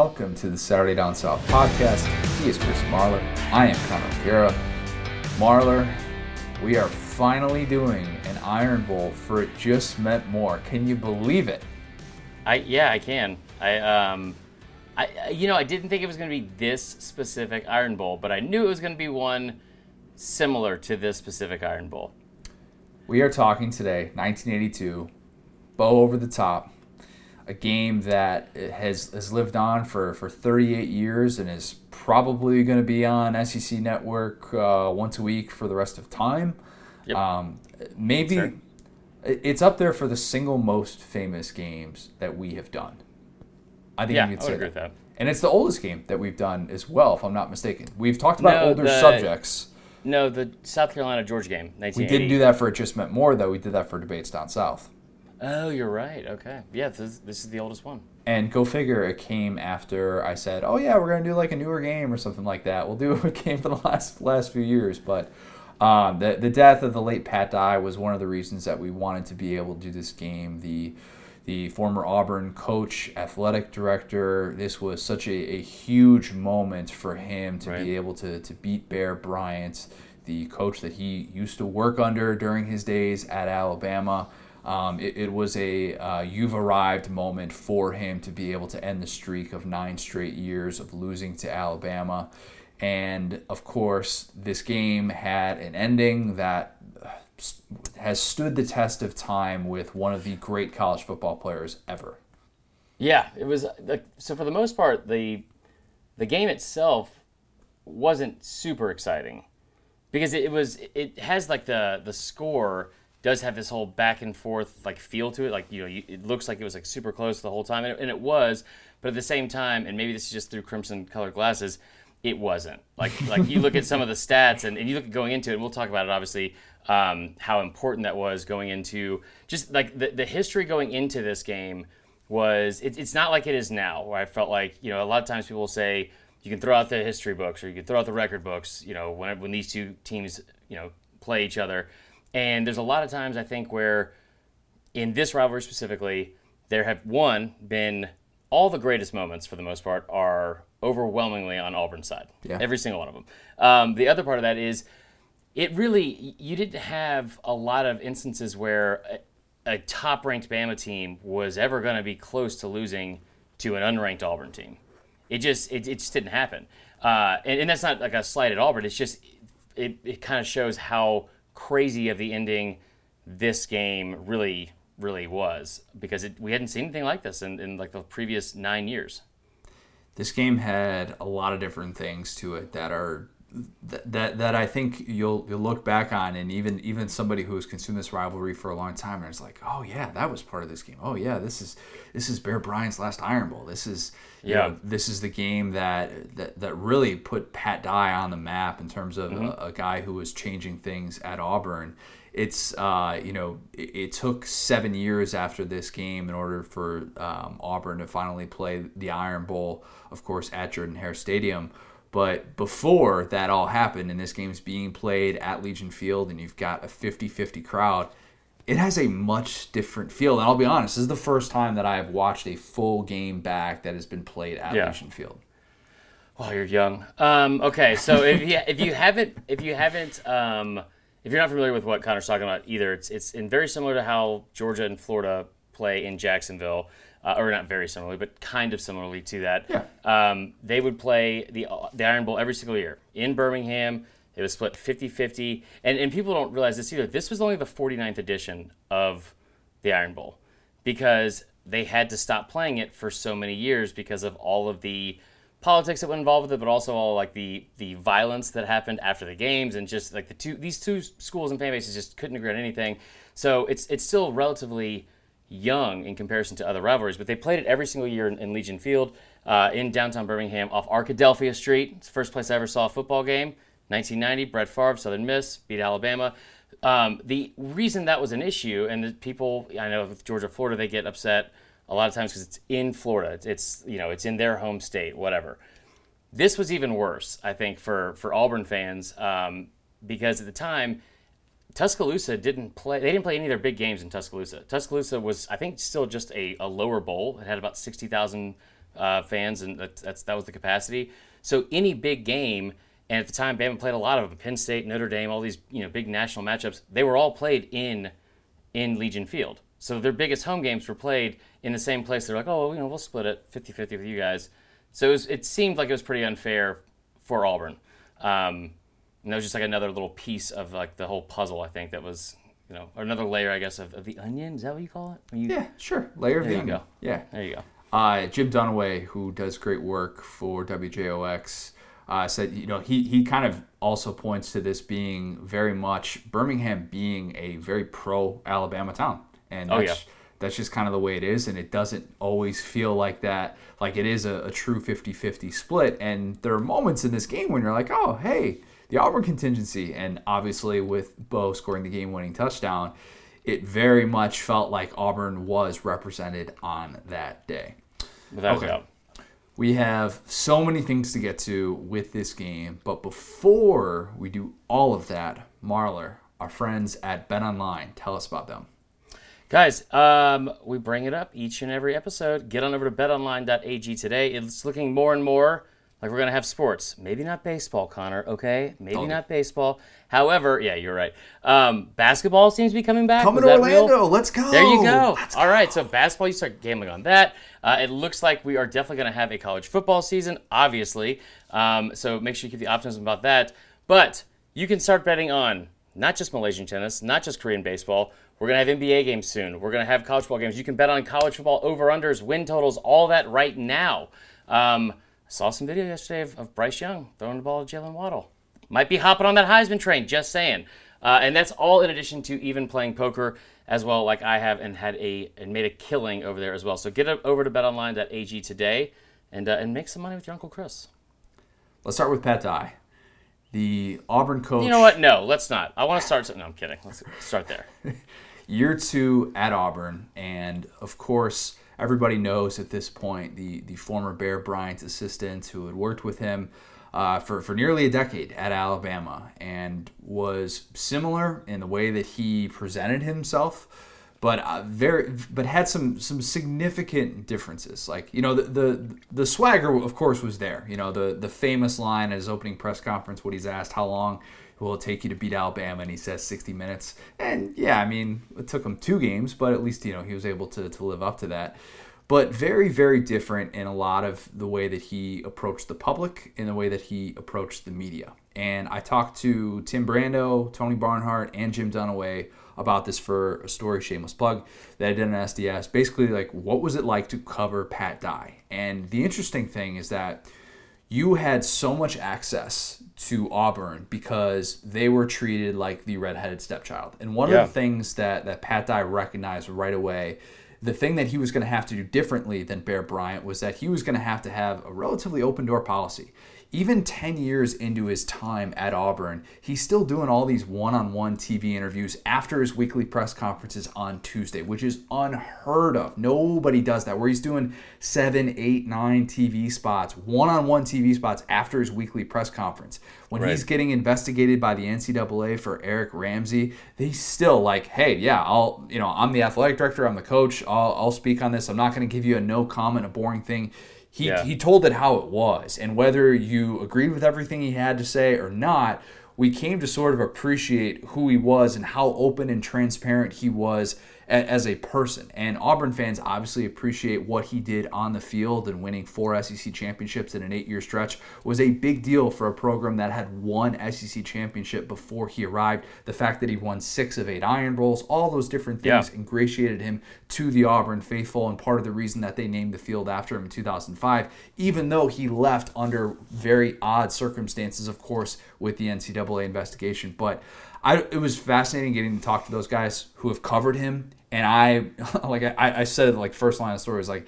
welcome to the Saturday Down South podcast. He is Chris Marler. I am Connor O'Gara. Marler, we are finally doing an Iron Bowl for It Just Meant More. Can you believe it? I yeah, I can. I um, I you know I didn't think it was going to be this specific Iron Bowl, but I knew it was going to be one similar to this specific Iron Bowl. We are talking today, 1982, Bo over the top, a game that has has lived on for, for 38 years and is probably going to be on SEC Network uh, once a week for the rest of time. Yep. Um, maybe Sure. it's up there for the single most famous games that we have done. I think Yeah, you could say with that. And it's the oldest game that we've done as well, if I'm not mistaken. We've talked about No, older the- subjects. No, the South Carolina Georgia game, We didn't do that for It Just Meant More, though. We did that for Debates Down South. Oh, you're right. Okay, yeah, this is, this is the oldest one. And go figure, it came after I said, "Oh yeah, we're gonna do like a newer game or something like that. We'll do a game for the last last few years." But um, the the death of the late Pat Dye was one of the reasons that we wanted to be able to do this game. The the former Auburn coach, athletic director. This was such a, a huge moment for him to Right. be able to to beat Bear Bryant, the coach that he used to work under during his days at Alabama. Um, it, it was a uh, you've arrived moment for him to be able to end the streak of nine straight years of losing to Alabama. And of course, this game had an ending that uh, has stood the test of time with one of the great college football players ever. Yeah, it was like so. For the most part, the the game itself wasn't super exciting because it was it has like the the score does have this whole back and forth like feel to it. Like you know you, it looks like it was like super close the whole time and it, and it was but at the same time and maybe this is just through crimson colored glasses it wasn't. Like like you look at some of the stats and, and you look at going into it and we'll talk about it obviously um, how important that was going into just like the, the history going into this game was it, it's not like it is now where i felt like you know a lot of times people say you can throw out the history books or you can throw out the record books you know when, when these two teams you know play each other and there's a lot of times i think where in this rivalry specifically there have one been all the greatest moments for the most part are overwhelmingly on auburn's side Yeah. every single one of them um, the other part of that is it really you didn't have a lot of instances where a, a top ranked Bama team was ever going to be close to losing to an unranked Auburn team. It just it, it just didn't happen, uh, and, and that's not like a slight at Auburn. It's just it, it kind of shows how crazy of the ending this game really really was because it, we hadn't seen anything like this in, in like the previous nine years. this game had a lot of different things to it that are that that, that I think you'll you'll look back on and even even somebody who has consumed this rivalry for a long time and is like, oh yeah, that was part of this game. Oh yeah, this is this is Bear Bryant's last Iron Bowl. This is you Yeah. know, this is the game that, that that really put Pat Dye on the map in terms of a, a guy who was changing things at Auburn. It's uh, you know it, it took seven years after this game in order for um, Auburn to finally play the Iron Bowl, of course, at Jordan Hare Stadium. But before that all happened, and this game's being played at Legion Field, and you've got a 50-50 crowd, it has a much different feel. And I'll be honest, this is the first time that I have watched a full game back that has been played at Yeah. Legion Field. Well, you're young. Um, okay, so if you if you haven't if you haven't um, if you're not familiar with what Connor's talking about either, it's it's in very similar to how Georgia and Florida play in Jacksonville, uh, or not very similarly, but kind of similarly to that. Yeah. Um, they would play the the Iron Bowl every single year in Birmingham. It was split 50-50. And and people don't realize this either. This was only the 49th edition of the Iron Bowl because they had to stop playing it for so many years because of all of the politics that went involved with it, but also all like the the violence that happened after the games and just like the two these two schools and fan bases just couldn't agree on anything. So it's it's still relatively young in comparison to other rivalries, but they played it every single year in, in Legion Field uh, in downtown Birmingham off Arkadelphia Street. It's the first place I ever saw a football game. 1990, Brett Favre, Southern Miss, beat Alabama. Um, the reason that was an issue, and the people I know with Georgia, Florida, they get upset a lot of times because it's in Florida. It's, it's you know it's in their home state, whatever. This was even worse, I think, for for Auburn fans um, because at the time Tuscaloosa didn't play. They didn't play any of their big games in Tuscaloosa. Tuscaloosa was, I think, still just a, a lower bowl. It had about sixty thousand uh, fans, and that's, that's that was the capacity. So any big game, and at the time Bama played a lot of them, Penn State, Notre Dame, all these you know big national matchups. They were all played in in Legion Field. So their biggest home games were played in the same place. They're like, oh, you know, we'll split it 50-50 with you guys. So it, was, it seemed like it was pretty unfair for Auburn. Um, and that was just like another little piece of like the whole puzzle. I think that was you know, or another layer, I guess, of, of the onion. Is that what you call it? You, yeah, sure. Layer of the you onion. go. Yeah. There you go. Uh, Jim Dunaway, who does great work for WJOX, uh, said, you know, he, he kind of also points to this being very much Birmingham being a very pro Alabama town. And Oh, that's, yeah. that's just kind of the way it is. And it doesn't always feel like that, like it is a, a true 50 50 split. And there are moments in this game when you're like, oh, hey, the Auburn contingency. And obviously, with Bo scoring the game winning touchdown, it very much felt like Auburn was represented on that day. Without Okay. a doubt. We have so many things to get to with this game, but before we do all of that, Marler, our friends at Bet Online, tell us about them. Guys, um, we bring it up each and every episode. Get on over to betonline.ag today. It's looking more and more like we're going to have sports. Maybe not baseball, Connor, okay? Maybe Totally. not baseball. However, yeah, you're right. Um, basketball seems to be coming back. Coming to that real? Orlando, let's go. There you go. Let's All right, so basketball, you start gambling on that. Uh, it looks like we are definitely going to have a college football season, obviously. Um, so make sure you keep the optimism about that. But you can start betting on not just Malaysian tennis, not just Korean baseball. We're going to have NBA games soon. We're going to have college football games. You can bet on college football over-unders, win totals, all that right now. Um, saw some video yesterday of, of Bryce Young throwing the ball to Jaylen Waddle. Might be hopping on that Heisman train, just saying. Uh, and that's all in addition to even playing poker as well, like I have, and had a and made a killing over there as well. So get over to betonline.ag today and uh, and make some money with your uncle Chris. Let's start with Pat Dye, the Auburn coach. You know what? No, let's not. I want to start. No, I'm kidding. Let's start there. year two at Auburn, and of course, everybody knows at this point the the former Bear Bryant assistant who had worked with him uh, for for nearly a decade at Alabama, and was similar in the way that he presented himself. But uh, very, but had some some significant differences. Like you know, the, the the swagger, of course, was there. You know, the the famous line at his opening press conference when he's asked how long will it take you to beat Alabama? And he says 60 minutes. And yeah, I mean, it took him two games, but at least, you know, he was able to, to live up to that. But very, very different in a lot of the way that he approached the public, in the way that he approached the media. And I talked to Tim Brando, Tony Barnhart, and Jim Dunaway about this for a story, shameless plug, that I did on SDS. Basically, like, what was it like to cover Pat Dye? And the interesting thing is that you had so much access to Auburn because they were treated like the redheaded stepchild. And one Yeah. of the things that, that Pat Dye recognized right away, the thing that he was going to have to do differently than Bear Bryant was that he was going to have to have a relatively open door policy. Even 10 years into his time at Auburn, he's still doing all these one on one TV interviews after his weekly press conferences on Tuesday, which is unheard of. Nobody does that, where he's doing seven, eight, nine TV spots, one on one TV spots after his weekly press conference. When Right. he's getting investigated by the NCAA for Eric Ramsey, he's still like, hey, yeah, I'll, you know, I'm the athletic director, I'm the coach, I'll, I'll speak on this. I'm not going to give you a no comment, a boring thing. He, Yeah. he told it how it was. And whether you agreed with everything he had to say or not, we came to sort of appreciate who he was and how open and transparent he was as a person. And Auburn fans obviously appreciate what he did on the field and winning four SEC championships in an eight year stretch was a big deal for a program that had one SEC championship before he arrived. The fact that he won six of eight Iron Bowls, all those different things Yeah. ingratiated him to the Auburn faithful and part of the reason that they named the field after him in 2005, even though he left under very odd circumstances, of course, with the NCAA investigation. But I, it was fascinating getting to talk to those guys who have covered him. And I, like I, I said, like first line of story was like,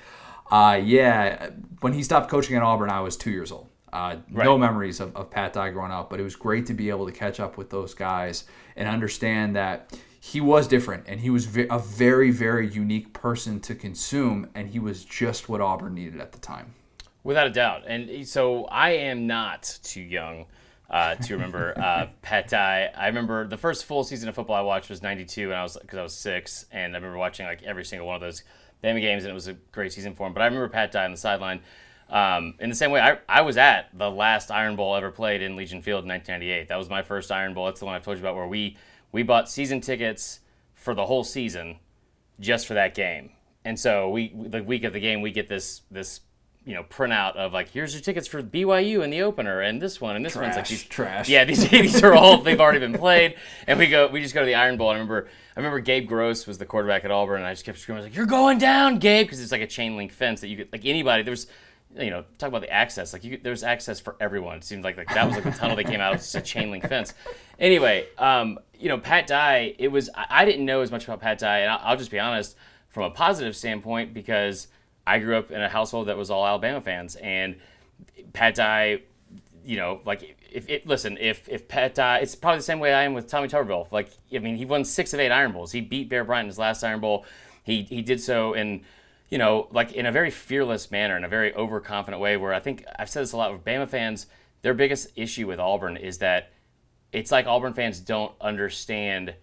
uh, yeah, when he stopped coaching at Auburn, I was two years old. Uh, No memories of, of Pat Dye growing up, but it was great to be able to catch up with those guys and understand that he was different and he was ve- a very, very unique person to consume, and he was just what Auburn needed at the time. Without a doubt. And so I am not too young uh, to remember uh, Pat Dye. I remember the first full season of football I watched was 92 and I was because I was 6 and I remember watching like every single one of those Bama games, and it was a great season for him. But I remember Pat Dye on the sideline. Um, in the same way, I, I was at the last Iron Bowl ever played in Legion Field in 1998. That was my first Iron Bowl. That's the one I've told you about where we we bought season tickets for the whole season just for that game. And so we the week of the game we get this this you know printout of like here's your tickets for BYU in the opener and this one and this trash, one's like these trash. Yeah, these these are all they've already been played. And we go we just go to the Iron Bowl. I remember I remember Gabe Gross was the quarterback at Auburn and I just kept screaming like you're going down, Gabe, because it's like a chain link fence that you could like anybody there was you know, talk about the access. Like, you, there was access for everyone. It seemed like, like that was like the tunnel they came out of. It's a chain link fence. Anyway, um, you know, Pat Dye. It was I, I didn't know as much about Pat Dye, and I'll, I'll, just be honest from a positive standpoint because I grew up in a household that was all Alabama fans, and Pat Dye. You know, like if it listen, if if Pat Dye, it's probably the same way I am with Tommy Tuberville. Like, I mean, he won six of eight Iron Bowls. He beat Bear Bryant in his last Iron Bowl. He he did so in you know, like in a very fearless manner, in a very overconfident way. Where I think I've said this a lot with Bama fans. Their biggest issue with Auburn is that it's like Auburn fans don't understand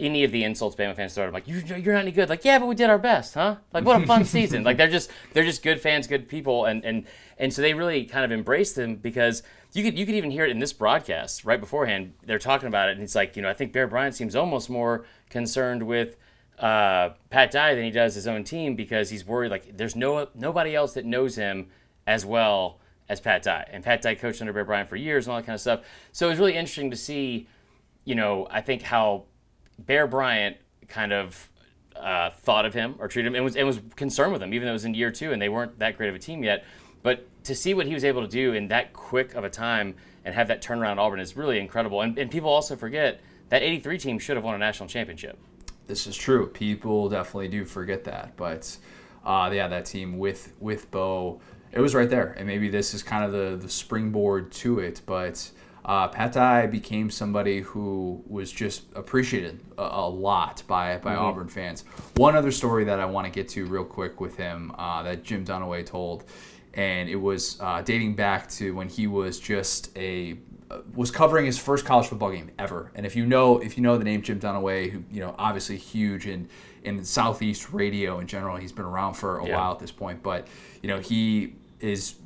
any of the insults Bama fans throw. Like you're, you're not any good. Like yeah, but we did our best, huh? Like what a fun season. Like they're just they're just good fans, good people, and and and so they really kind of embrace them because you could you could even hear it in this broadcast right beforehand. They're talking about it, and it's like you know I think Bear Bryant seems almost more concerned with uh, Pat Dye than he does his own team because he's worried like there's no nobody else that knows him as well as Pat Dye. And Pat Dye coached under Bear Bryant for years and all that kind of stuff. So it was really interesting to see, you know, I think how Bear Bryant kind of uh, thought of him or treated him and was, and was concerned with him, even though it was in year two and they weren't that great of a team yet. But to see what he was able to do in that quick of a time and have that turnaround at Auburn is really incredible. And, and people also forget that 83 team should have won a national championship this is true. People definitely do forget that, but uh, yeah, that team with with Bo, it was right there, and maybe this is kind of the the springboard to it. But uh, Pat Dye became somebody who was just appreciated a, a lot by by mm-hmm. Auburn fans. One other story that I want to get to real quick with him uh, that Jim Dunaway told, and it was uh, dating back to when he was just a was covering his first college football game ever. And if you know if you know the name Jim Dunaway, who you know obviously huge in in Southeast radio in general, he's been around for a yeah. while at this point. But you know he is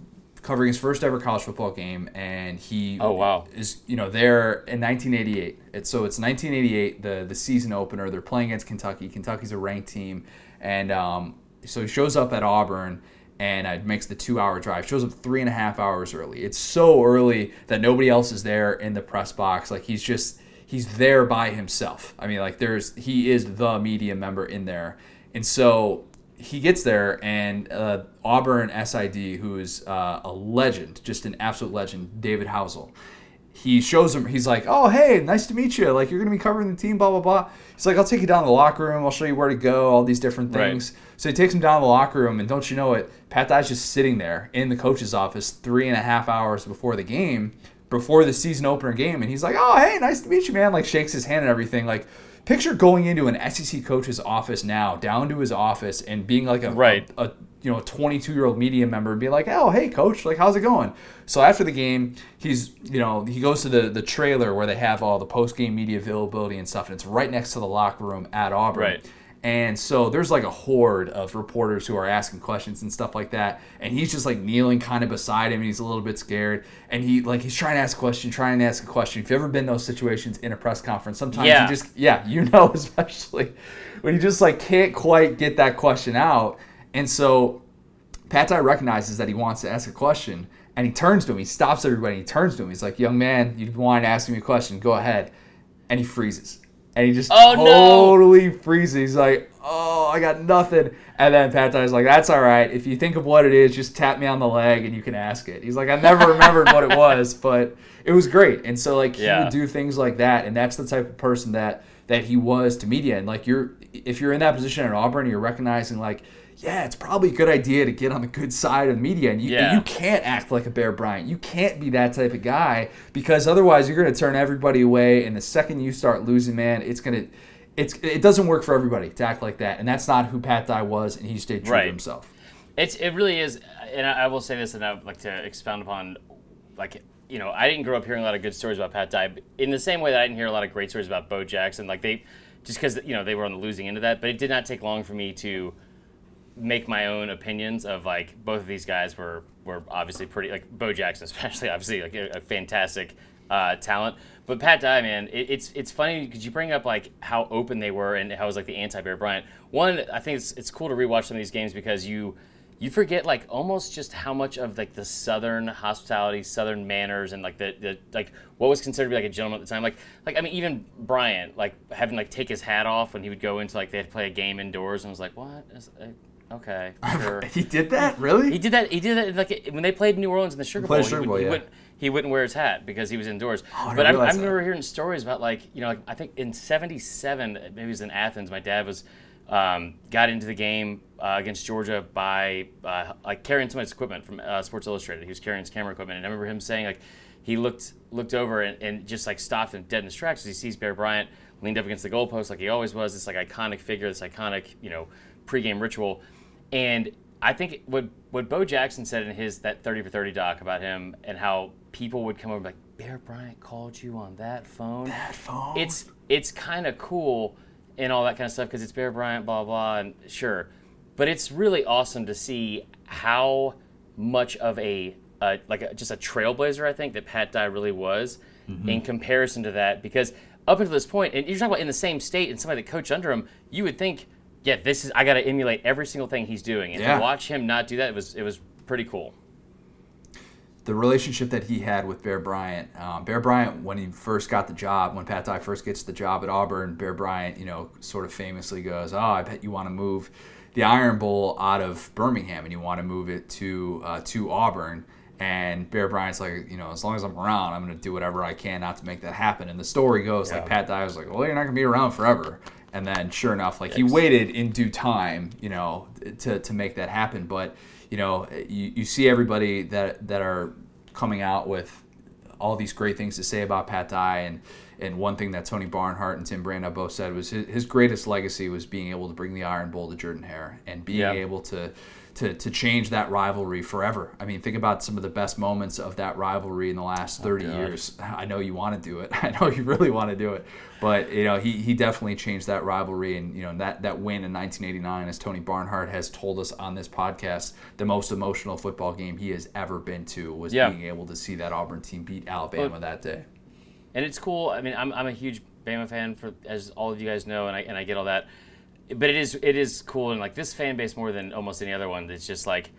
covering his first ever college football game, and he oh wow is you know there in 1988. It's so it's 1988, the the season opener. They're playing against Kentucky. Kentucky's a ranked team, and um, so he shows up at Auburn and it makes the two hour drive. Shows up three and a half hours early. It's so early that nobody else is there in the press box. Like he's just he's there by himself. I mean, like there's he is the media member in there, and so he gets there and uh, Auburn SID, who is uh, a legend, just an absolute legend, David Housel. He shows him he's like oh hey nice to meet you. Like you're gonna be covering the team blah blah blah. He's like i'll take you down to the locker room. I'll show you where to go all these different things. Right. so he takes him down to the locker room and don't you know it pat dye's just sitting there in the coach's office three and a half hours before the game before the season opener game and he's like oh hey nice to meet you man. Like shakes his hand and everything. Like picture going into an sec coach's office now down to his office and being like a, right. a, a you know, a 22 year old media member and be like, oh, hey, coach, like, how's it going? So after the game, he's, you know, he goes to the, the trailer where they have all the post game media availability and stuff, and it's right next to the locker room at Auburn. Right. And so there's like a horde of reporters who are asking questions and stuff like that. And he's just like kneeling kind of beside him and he's a little bit scared. And he like he's trying to ask a question, trying to ask a question. If you've ever been in those situations in a press conference, sometimes yeah. you just yeah, you know, especially when you just like can't quite get that question out. And so Pat Dye recognizes that he wants to ask a question and he turns to him. He stops everybody. He turns to him. He's like, "Young man, you wanted to ask me a question. Go ahead." And he freezes. And he just oh, totally no. freezes. He's like, "Oh, I got nothing." And then Pat Dye's like, "That's all right. If you think of what it is, just tap me on the leg and you can ask it." He's like, "I never remembered what it was, but it was great." And so like yeah. he would do things like that, and that's the type of person that that he was to media. And like you're, if you're in that position at Auburn, you're recognizing like yeah, it's probably a good idea to get on the good side of the media. And you, yeah. you can't act like a Bear Bryant. You can't be that type of guy because otherwise you're going to turn everybody away. And the second you start losing, man, it's going to. It's, it doesn't work for everybody to act like that, and that's not who Pat Dye was, and he stayed true right. to himself. It's it really is, and I, I will say this, and I would like to expound upon, like you know, I didn't grow up hearing a lot of good stories about Pat Dye. In the same way that I didn't hear a lot of great stories about Bo Jackson, like they, just because you know they were on the losing end of that. But it did not take long for me to make my own opinions of like both of these guys were were obviously pretty like Bo Jackson especially obviously like a, a fantastic uh, talent. But Pat Dye, man, it, it's it's funny because you bring up like how open they were and how it was like the anti Bear Bryant. One, I think it's it's cool to rewatch some of these games because you you forget like almost just how much of like the southern hospitality, southern manners, and like the, the like what was considered to be like a gentleman at the time. Like like I mean even Bryant like having like take his hat off when he would go into like they had to play a game indoors and was like what is, uh, okay sure. he did that really. He did that. He did that like when they played New Orleans in the Sugar Bowl. played he, Sugar would, Bowl, he yeah. wouldn't he wouldn't wear his hat because he was indoors. Oh, but I, I remember hearing stories about like you know like, I think in '77 maybe it was in Athens. My dad was um, got into the game uh, against Georgia by uh, like carrying somebody's equipment from uh, Sports Illustrated. He was carrying his camera equipment, and I remember him saying like he looked looked over and, and just like stopped and dead in his tracks as he sees Bear Bryant leaned up against the goalpost like he always was. This like iconic figure, this iconic you know pregame ritual, and I think what what Bo Jackson said in his that thirty for thirty doc about him and how people would come over and be like Bear Bryant called you on that phone. that phone. It's it's kind of cool and all that kind of stuff because it's Bear Bryant, blah blah, and sure, but it's really awesome to see how much of a uh, like a, just a trailblazer I think that Pat Dye really was in comparison to that because up until this point, and you're talking about in the same state and somebody that coached under him, you would think, yeah, this is I got to emulate every single thing he's doing, and Yeah. to watch him not do that it was it was pretty cool. the relationship that he had with Bear Bryant. Um, Bear Bryant, when he first got the job, when Pat Dye first gets the job at Auburn, Bear Bryant, you know, sort of famously goes, "Oh, I bet you want to move the Iron Bowl out of Birmingham and you want to move it to uh, to Auburn." And Bear Bryant's like, you know, as long as I'm around, I'm going to do whatever I can not to make that happen. And the story goes like Pat Dye was like, "Well, you're not going to be around forever." And then, sure enough, like he waited in due time, you know, to, to make that happen. But you know, you, you see everybody that that are coming out with all these great things to say about Pat Dye, and and one thing that Tony Barnhart and Tim Brando both said was his, his greatest legacy was being able to bring the Iron Bowl to Jordan Hare and being Yeah. able to. To, to change that rivalry forever. I mean, think about some of the best moments of that rivalry in the last 30 God. years. I know you want to do it. I know you really want to do it. But, you know, he, he definitely changed that rivalry. And, you know, that, that win in 1989, as Tony Barnhart has told us on this podcast, the most emotional football game he has ever been to was Yeah. being able to see that Auburn team beat Alabama that day. and it's cool. I mean, I'm, I'm a huge Bama fan for as all of you guys know, and I and I get all that. But it is it is cool, and like this fan base more than almost any other one. It's just like,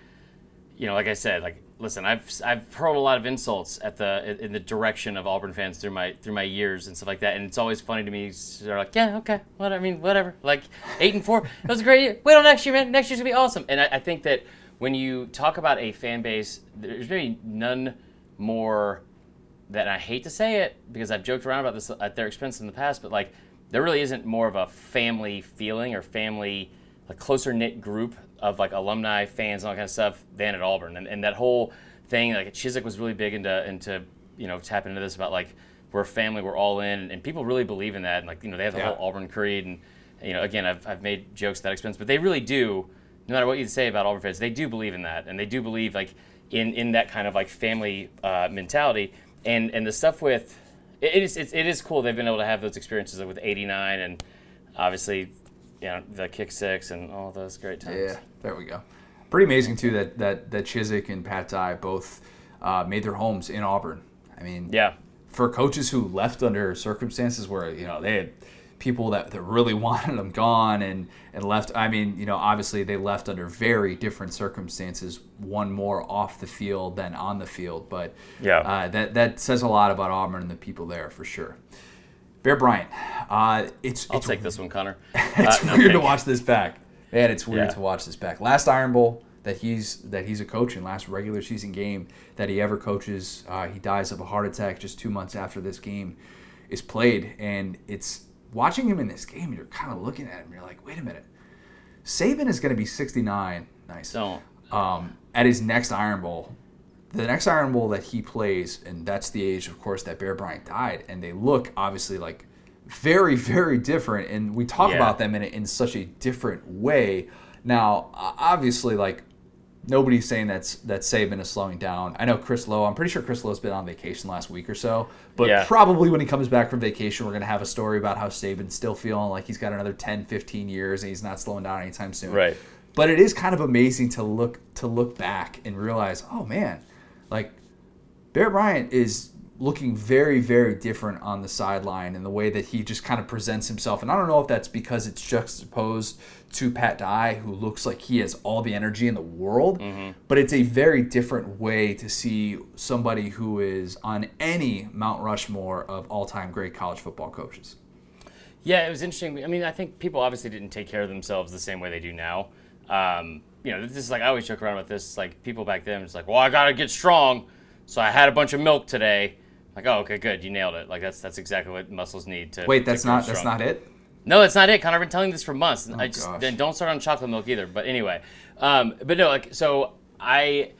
you know, like I said, like listen, I've I've hurled a lot of insults at the in the direction of Auburn fans through my through my years and stuff like that, and it's always funny to me. They're like, yeah, okay, what I mean, whatever. Like eight and four, that was a great year. Wait till next year, man. Next year's gonna be awesome. And I, I think that when you talk about a fan base, there's maybe none more that I hate to say it because I've joked around about this at their expense in the past, but like there really isn't more of a family feeling or family, a closer knit group of like alumni, fans, and all that kind of stuff than at Auburn. And, and that whole thing, like Chizik was really big into into you know tapping into this about like we're a family, we're all in, and people really believe in that. And like you know they have the Yeah. whole Auburn creed, and you know again I've I've made jokes that expense, but they really do. No matter what you say about Auburn fans, they do believe in that, and they do believe like in in that kind of like family uh, mentality. And and the stuff with it, it is it's, it is cool they've been able to have those experiences with '89 and obviously you know the kick six and all those great times. Yeah, there we go. Pretty amazing too that that that Chizik and Pat Dye both uh, made their homes in Auburn. I mean, Yeah. for coaches who left under circumstances where you know they had people that, that really wanted them gone and and left i mean you know obviously they left under very different circumstances one more off the field than on the field but Yeah. uh, that that says a lot about auburn and the people there for sure bear bryant uh, it's I'll it's take this one, Connor. it's Uh, no, weird to watch this back. Man, it's weird Yeah. to watch this back. Last Iron Bowl that he's that he's a coach in, last regular season game that he ever coaches, uh, he dies of a heart attack just two months after this game is played, and it's watching him in this game. You're kind of looking at him. You're like, wait a minute, Saban is going to be 69. Nice Don't. um, at his next Iron Bowl. The next Iron Bowl that he plays, and that's the age, of course, that Bear Bryant died, and they look obviously like very, very different. And we talk Yeah. about them in, in such a different way. Now, obviously, like nobody's saying that's that Saban is slowing down. I know Chris Low. I'm pretty sure Chris Low's been on vacation last week or so. But Yeah. probably when he comes back from vacation, we're gonna have a story about how Saban's still feeling like he's got another 10, 15 years and he's not slowing down anytime soon. Right. But it is kind of amazing to look to look back and realize, oh man, like Bear Bryant is looking very, very different on the sideline and the way that he just kind of presents himself. And I don't know if that's because it's juxtaposed to Pat Dye, who looks like he has all the energy in the world, mm-hmm. but it's a very different way to see somebody who is on any Mount Rushmore of all time great college football coaches. Yeah, it was interesting. I mean, I think people obviously didn't take care of themselves the same way they do now. Um, you know, this is like I always joke around with this. Like people back then, it's like, well, I gotta get strong, so I had a bunch of milk today. Like, oh, okay, good, you nailed it. Like that's that's exactly what muscles need to. Wait, that's not that's not it. No, that's not it. Connor, I've been telling this for months. Oh, I just gosh. then don't start on chocolate milk either. But anyway, um, but no, like so I,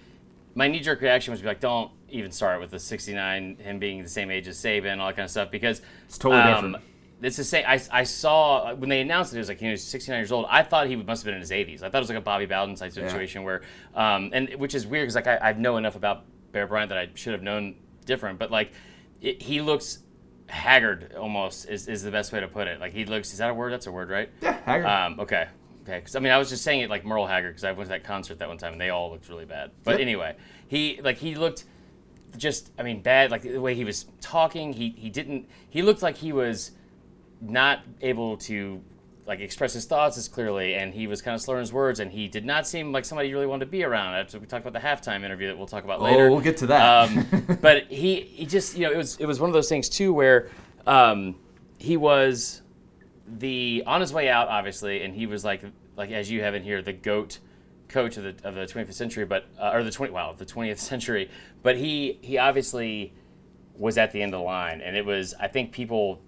my knee jerk reaction was be like, don't even start with the 69, him being the same age as Saban, all that kind of stuff, because it's totally um, different. It's the same. I, I saw when they announced it, it was like he was 69 years old. I thought he must have been in his 80s. I thought it was like a Bobby Bowden type situation yeah. where, um, and which is weird because like I, I know enough about Bear Bryant that I should have known different, but like it, he looks haggard almost is, is the best way to put it. Like he looks. Is that a word? That's a word, right? Yeah, haggard. Um, okay. Okay. Because I mean, I was just saying it like Merle Haggard because I went to that concert that one time and they all looked really bad. But yep. anyway, he like he looked just. I mean, bad. Like the way he was talking, he he didn't. He looked like he was not able to like express his thoughts as clearly, and he was kind of slurring his words, and he did not seem like somebody you really wanted to be around. After we talked about the halftime interview that we'll talk about later. Oh, we'll get to that. Um, but he he just you know it was it was one of those things too where um, he was the on his way out obviously, and he was like like as you have in here the goat coach of the of the 25th century, but uh, or the 20 wow the 20th century, but he he obviously was at the end of the line, and it was I think people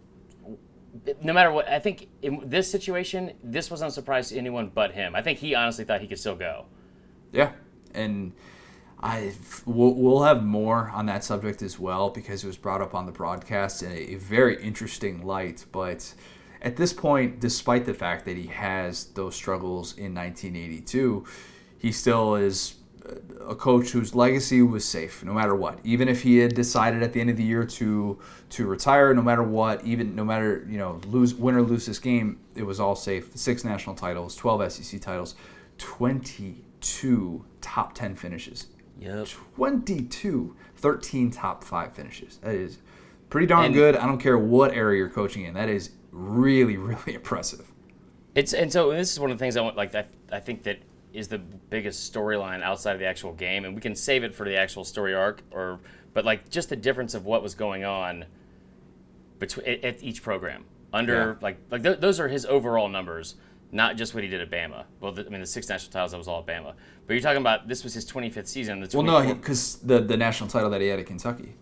no matter what, I think in this situation, this wasn't a surprise to anyone but him. I think he honestly thought he could still go. Yeah, and I we'll, we'll have more on that subject as well because it was brought up on the broadcast in a, a very interesting light. But at this point, despite the fact that he has those struggles in 1982, he still is a coach whose legacy was safe no matter what. Even if he had decided at the end of the year to to retire, no matter what, even no matter you know lose win or lose this game, it was all safe. Six national titles, twelve SEC titles, twenty two top ten finishes. Yep. 22, 13 top five finishes. That is pretty darn and, good. I don't care what area you're coaching in. That is really really impressive. It's and so this is one of the things I want. Like I, I think that is the biggest storyline outside of the actual game, and we can save it for the actual story arc. Or, but like just the difference of what was going on between at each program under yeah. like like th- those are his overall numbers, not just what he did at Bama. Well, the, I mean the six national titles that was all at Bama, but you're talking about this was his 25th season. The well, no, because the the national title that he had at Kentucky.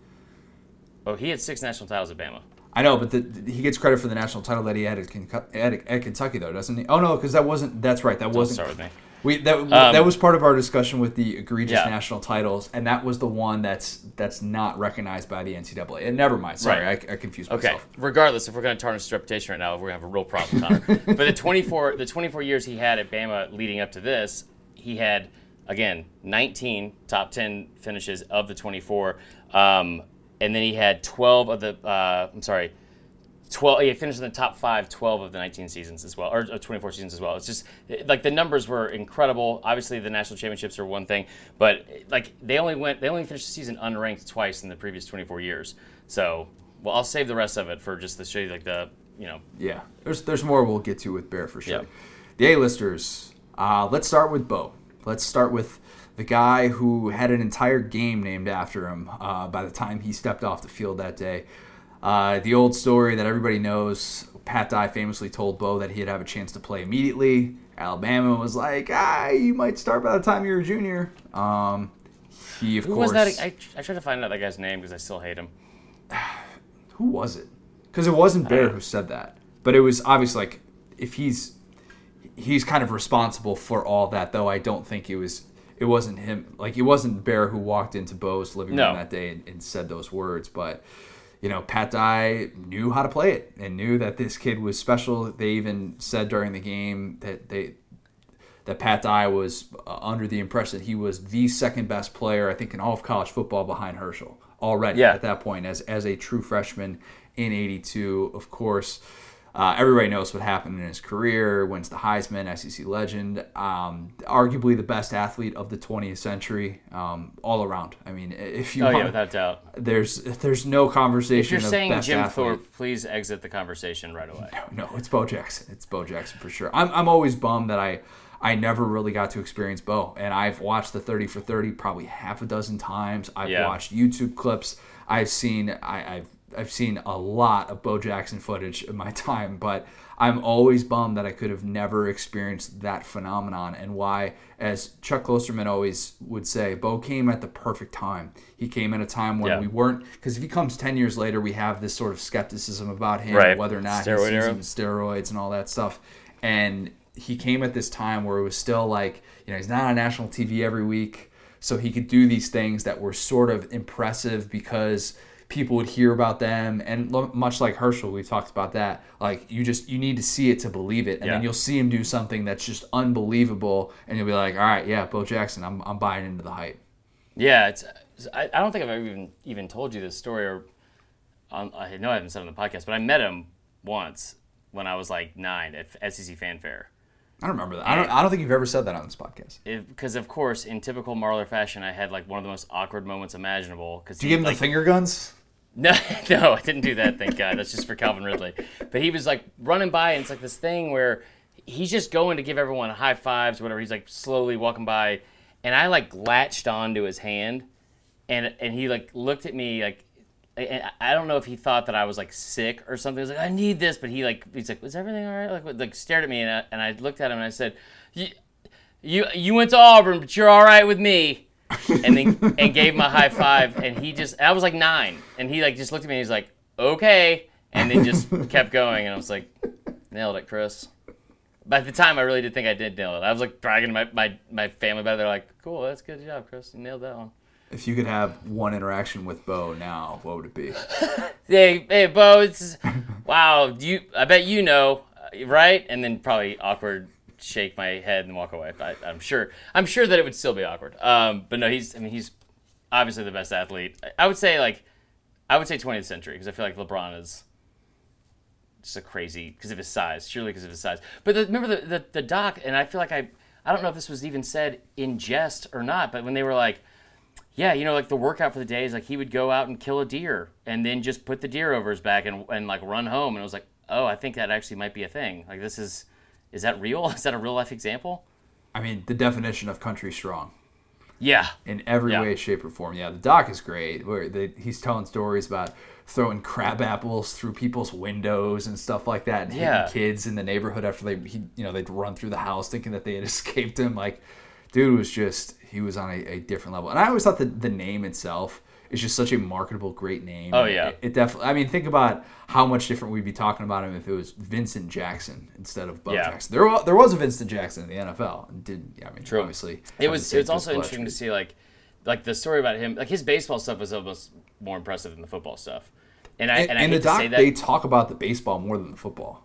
Oh, he had six national titles at Bama. I know, but the, the, he gets credit for the national title that he had at, at, at Kentucky, though, doesn't he? Oh no, because that wasn't. That's right. That Don't wasn't. Start with me. We that um, that was part of our discussion with the egregious yeah. national titles, and that was the one that's that's not recognized by the NCAA. And never mind, sorry, right. I, I, confused myself. Okay, regardless, if we're going to tarnish his reputation right now, we're going to have a real problem, Connor. but the twenty four the twenty four years he had at Bama leading up to this, he had again 19 top 10 finishes of the 24 um, and then he had 12 of the uh, i'm sorry 12 he finished in the top 5 12 of the 19 seasons as well or, 24 seasons as well. It's just like the numbers were incredible. Obviously the national championships are one thing but like they only went they only finished the season unranked twice in the previous 24 years. So well i'll save the rest of it for just to show you like the you know. Yeah there's there's more we'll get to with bear for sure. The a-listers uh, let's start with bo. Let's start with the guy who had an entire game named after him uh, by the time he stepped off the field that day uh, the old story that everybody knows Pat Dye famously told Bo that he'd have a chance to play immediately. Alabama was like, ah, you might start by the time you're a junior. Um, he, of course Who course. was that? I, I tried to find out that guy's name because I still hate him. Who was it? Because it wasn't Bear who said that, but it was obviously like if he's he's kind of responsible for all that. Though I don't think it was it wasn't him. Like it wasn't Bear who walked into Bo's living room no. that day and, and said those words, but you know, Pat Dye knew how to play it and knew that this kid was special. They even said during the game that they that Pat Dye was uh, under the impression that he was the second best player, I think, in all of college football behind Herschel already yeah. at that point as as a true freshman in '82. Of course, Uh, everybody knows what happened in his career. Wins the Heisman, SEC legend, um, arguably the best athlete of the 20th century, um, all around. I mean, if you Oh want, yeah, without doubt. there's there's no conversation. If you're of saying best Jim athlete. Thorpe, please exit the conversation right away. No, no, it's Bo Jackson. It's Bo Jackson for sure. I'm, I'm always bummed that I I never really got to experience Bo, and I've watched the 30 for 30 probably half a dozen times. I've Yeah. watched YouTube clips. I've seen I, I've I've seen a lot of Bo Jackson footage in my time, but I'm always bummed that I could have never experienced that phenomenon and why, as Chuck Klosterman always would say, Bo came at the perfect time. He came at a time when Yeah. we weren't, because if he comes 10 years later, we have this sort of skepticism about him, Right. whether or not Steroid he's using steroids and all that stuff. And he came at this time where it was still like, you know, he's not on national TV every week. So he could do these things that were sort of impressive because people would hear about them. And much like Herschel, we talked about that. Like, you just, you need to see it to believe it. And then you'll see him do something that's just unbelievable. And you'll be like, all right, yeah, Bo Jackson, I'm, I'm buying into the hype. Yeah, it's. I, I don't think I've ever even even told you this story, or um, I know I haven't said it on the podcast, but I met him once when I was like nine at SEC Fanfare. I don't remember that. I don't, I don't think you've ever said that on this podcast. Because of course, in typical Marler fashion, I had like one of the most awkward moments imaginable. Because Do you give him like, the finger guns? No, no, I didn't do that. Thank God. That's just for Calvin Ridley. But he was like running by, and it's like this thing where he's just going to give everyone high fives, whatever. He's like slowly walking by, and I like latched onto his hand, and and he like looked at me like. And I don't know if he thought that I was like sick or something. He was like, "I need this," but he like he's like, "Was everything all right?" Like, like stared at me, and I, and I looked at him and I said, "You, you, you went to Auburn, but you're all right with me." And then and gave him a high five and he just I was like nine. And he like just looked at me and he's like okay. And then just kept going and I was like nailed it Chris. By the time I really did think I did nail it I was like dragging my, my, my family back they're like cool that's a good job Chris. You nailed that one. If you could have one interaction with Bo now, what would it be? hey hey Bo it's wow you I bet you know uh, right? And then probably awkward shake my head and walk away I, I'm sure I'm sure that it would still be awkward um, but no he's I mean he's obviously the best athlete I- I would say like I would say 20th century because I feel like LeBron is just a crazy because of his size, surely because of his size. But the, remember the, the the doc, and I feel like I I don't know if this was even said in jest or not, but when they were like, yeah, you know, like the workout for the day is like he would go out and kill a deer and then just put the deer over his back and and like run home, and I was like, oh, I think that actually might be a thing. Like this is is that real? Is that a real life example? I mean, the definition of country strong Yeah. in every Yeah. way, shape, or form. Yeah, the doc is great. Where they, he's telling stories about throwing crab apples through people's windows and stuff like that, and Yeah. hitting kids in the neighborhood after they, he, you know, they'd run through the house thinking that they had escaped him. Like, dude was just he was on a, a different level. And I always thought that the name itself is just such a marketable, great name. Oh, yeah. it, it definitely. I mean, think about how much different we'd be talking about him if it was Vincent Jackson instead of Bo Yeah. Jackson. There, there was a Vincent Jackson in the NFL. And did I mean, True. obviously It was it was also physical interesting to see like like the story about him. Like his baseball stuff was almost more impressive than the football stuff. And I And, and hate the to doc, say that. they talk about the baseball more than the football.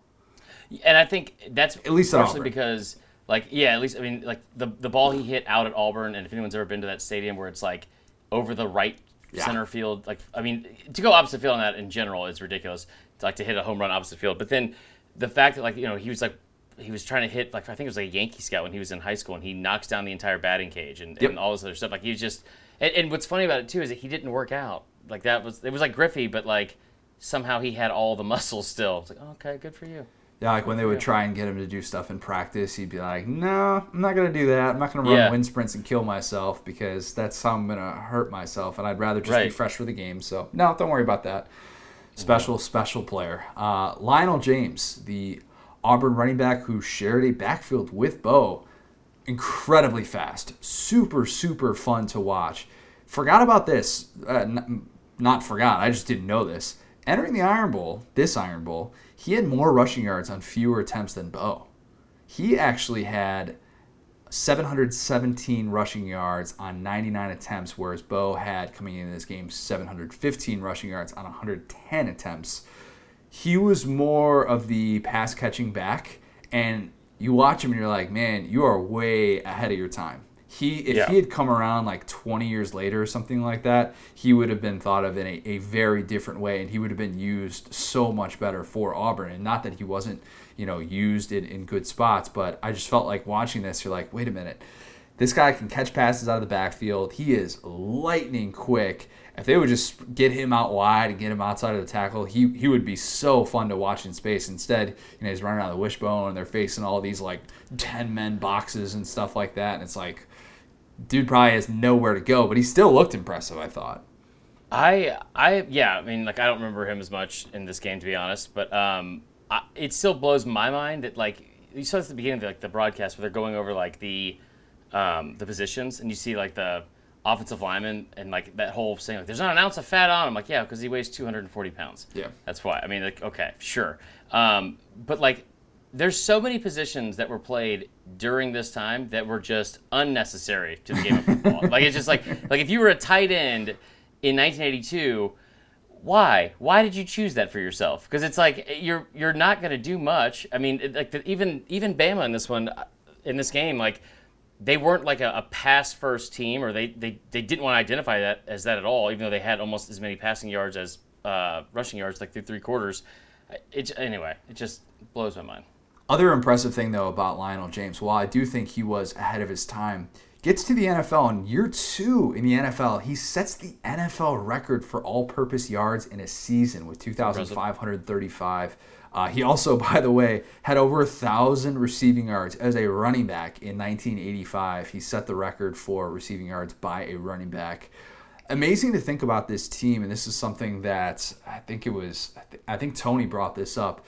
And I think that's at least partially because, like, yeah, at least I mean, like the the ball he hit out at Auburn, and if anyone's ever been to that stadium where it's like over the right Yeah. center field, like I mean, to go opposite field on that in general is ridiculous. To like to hit a home run opposite field, but then the fact that like you know he was like he was trying to hit like I think it was like a Yankee scout when he was in high school, and he knocks down the entire batting cage and, Yep. and all this other stuff. Like he was just, and, and what's funny about it too is that he didn't work out. Like that was it was like Griffey, but like somehow he had all the muscles still. It's like oh, okay, good for you. Yeah, like when they would try and get him to do stuff in practice, he'd be like, "No, I'm not gonna do that. I'm not gonna run Yeah. wind sprints and kill myself because that's how I'm gonna hurt myself, and I'd rather just be fresh for the game." So no, don't worry about that. Special, special player, uh, Lionel James, the Auburn running back who shared a backfield with Bo, incredibly fast, super, super fun to watch. Forgot about this. Uh, n- not forgot. I just didn't know this. Entering the Iron Bowl, this Iron Bowl, he had more rushing yards on fewer attempts than Bo. He actually had 717 rushing yards on 99 attempts, whereas Bo had coming into this game 715 rushing yards on 110 attempts. He was more of the pass catching back, and you watch him and you're like, man, you are way ahead of your time. He if Yeah. he had come around like 20 years later or something like that, he would have been thought of in a, a very different way, and he would have been used so much better for Auburn. And not that he wasn't, you know, used in, in good spots, but I just felt like watching this, you're like, wait a minute, this guy can catch passes out of the backfield. He is lightning quick. If they would just get him out wide and get him outside of the tackle, he he would be so fun to watch in space. Instead, you know, he's running out of the wishbone and they're facing all these like ten men boxes and stuff like that, and it's like, dude probably has nowhere to go, but he still looked impressive. I thought. I I yeah, I mean like I don't remember him as much in this game to be honest, but um, I, it still blows my mind that like you saw at the beginning of the, like the broadcast where they're going over like the um, the positions and you see like the offensive lineman and like that whole saying like there's not an ounce of fat on him like yeah because he weighs 240 pounds Yeah. that's why I mean like okay sure um, but like there's so many positions that were played during this time that were just unnecessary to the game of football. like it's just like like if you were a tight end in 1982, why? Why did you choose that for yourself? Because it's like you're you're not going to do much. I mean, like the, even even Bama in this one uh, in this game, like they weren't like a, a pass first team, or they, they they didn't want to identify that as that at all, even though they had almost as many passing yards as uh, rushing yards, like through three quarters. It anyway, it just blows my mind. Other impressive thing though about Lionel James, while I do think he was ahead of his time, gets to the NFL in year two in the NFL. He sets the NFL record for all-purpose yards in a season with 2,535. Uh, he also, by the way, had over a thousand receiving yards as a running back in 1985. He set the record for receiving yards by a running back amazing to think about this team, and this is something that I think it was. I, th- I think Tony brought this up.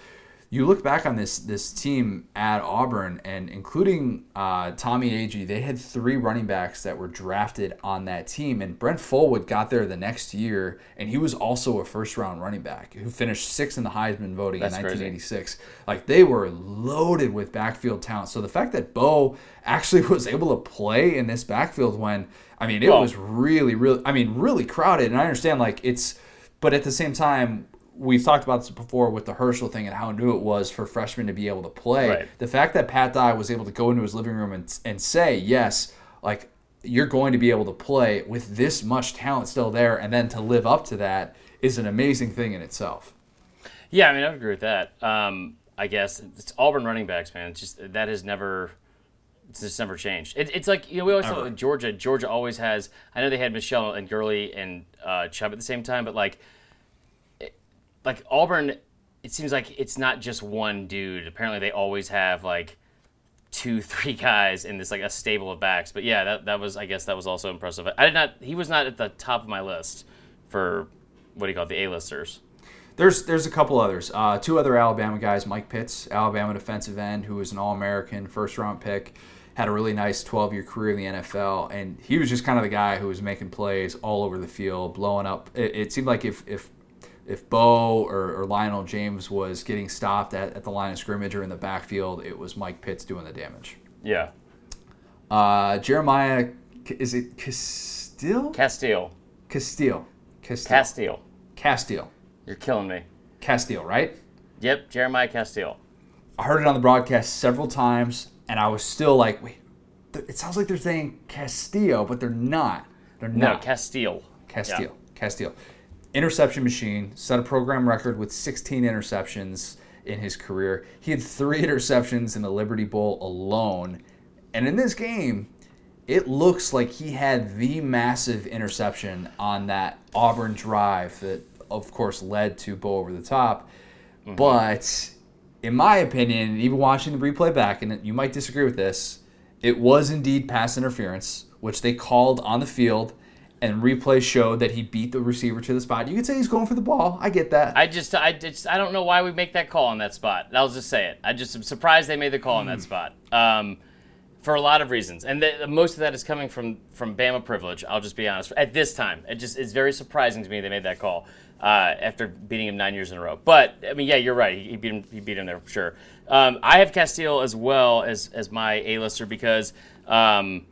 You look back on this this team at Auburn, and including uh, Tommy Agee, they had three running backs that were drafted on that team, and Brent Fullwood got there the next year, and he was also a first round running back who finished sixth in the Heisman voting That's in crazy. 1986. Like they were loaded with backfield talent. So the fact that Bo actually was able to play in this backfield when I mean it Well- was really really I mean really crowded and I understand like it's but at the same time we've talked about this before with the Herschel thing and how new it was for freshmen to be able to play. Right. The fact that Pat Dye was able to go into his living room and, and say, yes, like you're going to be able to play with this much talent still there, and then to live up to that is an amazing thing in itself. Yeah, I mean, I would agree with that. Um, I guess it's Auburn running backs, man. It's just that has never, it's just never changed. It, it's like you know we always talk about Georgia. Georgia always has. I know they had Michel and Gurley and uh, Chubb at the same time, but like, like Auburn, it seems like it's not just one dude. Apparently, they always have like two, three guys in this like a stable of backs. But yeah, that that was I guess that was also impressive. I did not. He was not at the top of my list for what do you call it, the A-listers. There's there's a couple others. Uh, two other Alabama guys. Mike Pitts, Alabama defensive end, who was an All-American, first round pick, had a really nice 12 year career in the NFL, and he was just kind of the guy who was making plays all over the field, blowing up. It, it seemed like if if if Bo or, or Lionel James was getting stopped at, at the line of scrimmage or in the backfield, it was Mike Pitts doing the damage. Yeah, Uh, Jeremiah, is it Castille? Castille. Castille. Castille. Castille. Castille. You're killing me. Castille, right? Yep, Jeremiah Castille. I heard it on the broadcast several times, and I was still like, wait, it sounds like they're saying Castillo, but they're not. They're No, not. Castille. Castille. Castile. Interception machine, set a program record with 16 interceptions in his career. He had three interceptions in the Liberty Bowl alone. And in this game, it looks like he had the massive interception on that Auburn drive that, of course, led to Bo over the top. Mm-hmm. But in my opinion, even watching the replay back, and you might disagree with this, it was indeed pass interference, which they called on the field, and replay showed that he beat the receiver to the spot. You could say he's going for the ball. I get that. I just, I just, I don't know why we make that call on that spot. I'll just say it. I just am surprised they made the call on that spot. Um, for a lot of reasons, and the, most of that is coming from from Bama privilege. I'll just be honest. At this time, it just it's very surprising to me they made that call uh, after beating him nine years in a row. But I mean, yeah, you're right. He, he beat him. He beat him there for sure. Um, I have Castille as well as as my A-lister because um,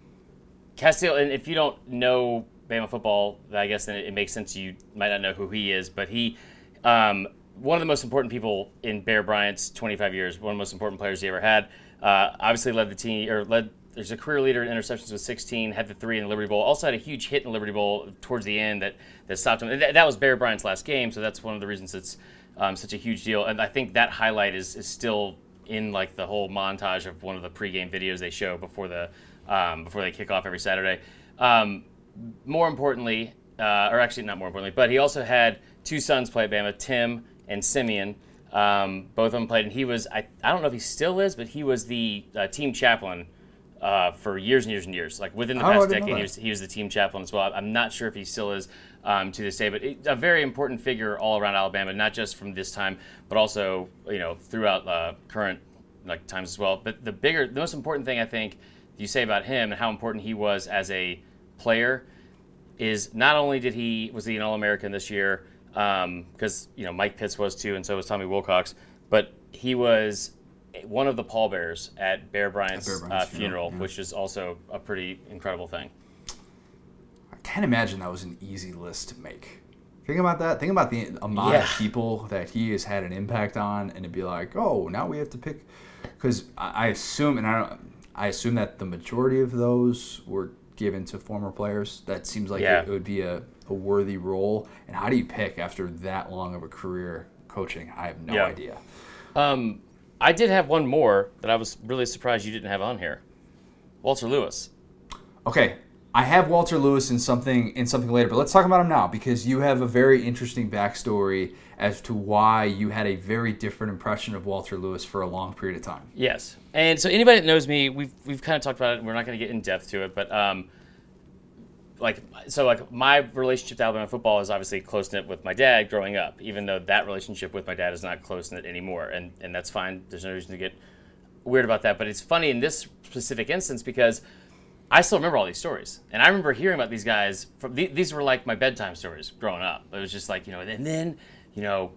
Castille. And if you don't know Bama football, I guess then it, makes sense you might not know who he is. But he. Um, one of the most important people in Bear Bryant's 25 years, one of the most important players he ever had. Uh, obviously led the team or led there's a career leader in interceptions with 16, had the three in the Liberty Bowl. Also had a huge hit in the Liberty Bowl towards the end that, that stopped him. That, that was Bear Bryant's last game, so that's one of the reasons it's um, such a huge deal. And I think that highlight is, is still in like the whole montage of one of the pregame videos they show before the um, before they kick off every Saturday. Um, more importantly, uh, or actually not more importantly, but he also had two sons play at Bama, Tim and Simeon. Um, both of them played, and he was, I, I don't know if he still is, but he was the uh, team chaplain uh, for years and years and years. Like within the past decade, he was, he was the team chaplain as well. I'm not sure if he still is um, to this day, but it, a very important figure all around Alabama, not just from this time, but also, you know, throughout uh, current like times as well. But the bigger, the most important thing I think you say about him and how important he was as a player is not only did he was he an All American this year because you know Mike Pitts was too, and so was Tommy Wilcox, but he was one of the pallbearers at Bear Bryant's, Bear Bryant's uh, funeral, funeral, yeah. which is also a pretty incredible thing. I can't imagine that was an easy list to make. Think about that. Think about the amount Yeah. of people that he has had an impact on, and it'd be like, oh, now we have to pick. Because I I assume, and I don't, I assume that the majority of those were given to former players. That seems like Yeah. it, would be a, a worthy role. And how do you pick after that long of a career coaching? I have no Yeah. idea. Um, I did have one more that I was really surprised you didn't have on here. Walter Lewis. Okay, I have Walter Lewis in something in something later, but let's talk about him now because you have a very interesting backstory as to why you had a very different impression of Walter Lewis for a long period of time. Yes, and so anybody that knows me, we've we've kind of talked about it. We're not going to get in depth to it, but um, like so, like my relationship to Alabama football is obviously close knit with my dad growing up. Even though that relationship with my dad is not close knit anymore, and and that's fine. There's no reason to get weird about that. But it's funny in this specific instance because I still remember all these stories, and I remember hearing about these guys. From the- these were like my bedtime stories growing up. It was just like you know, and then you know,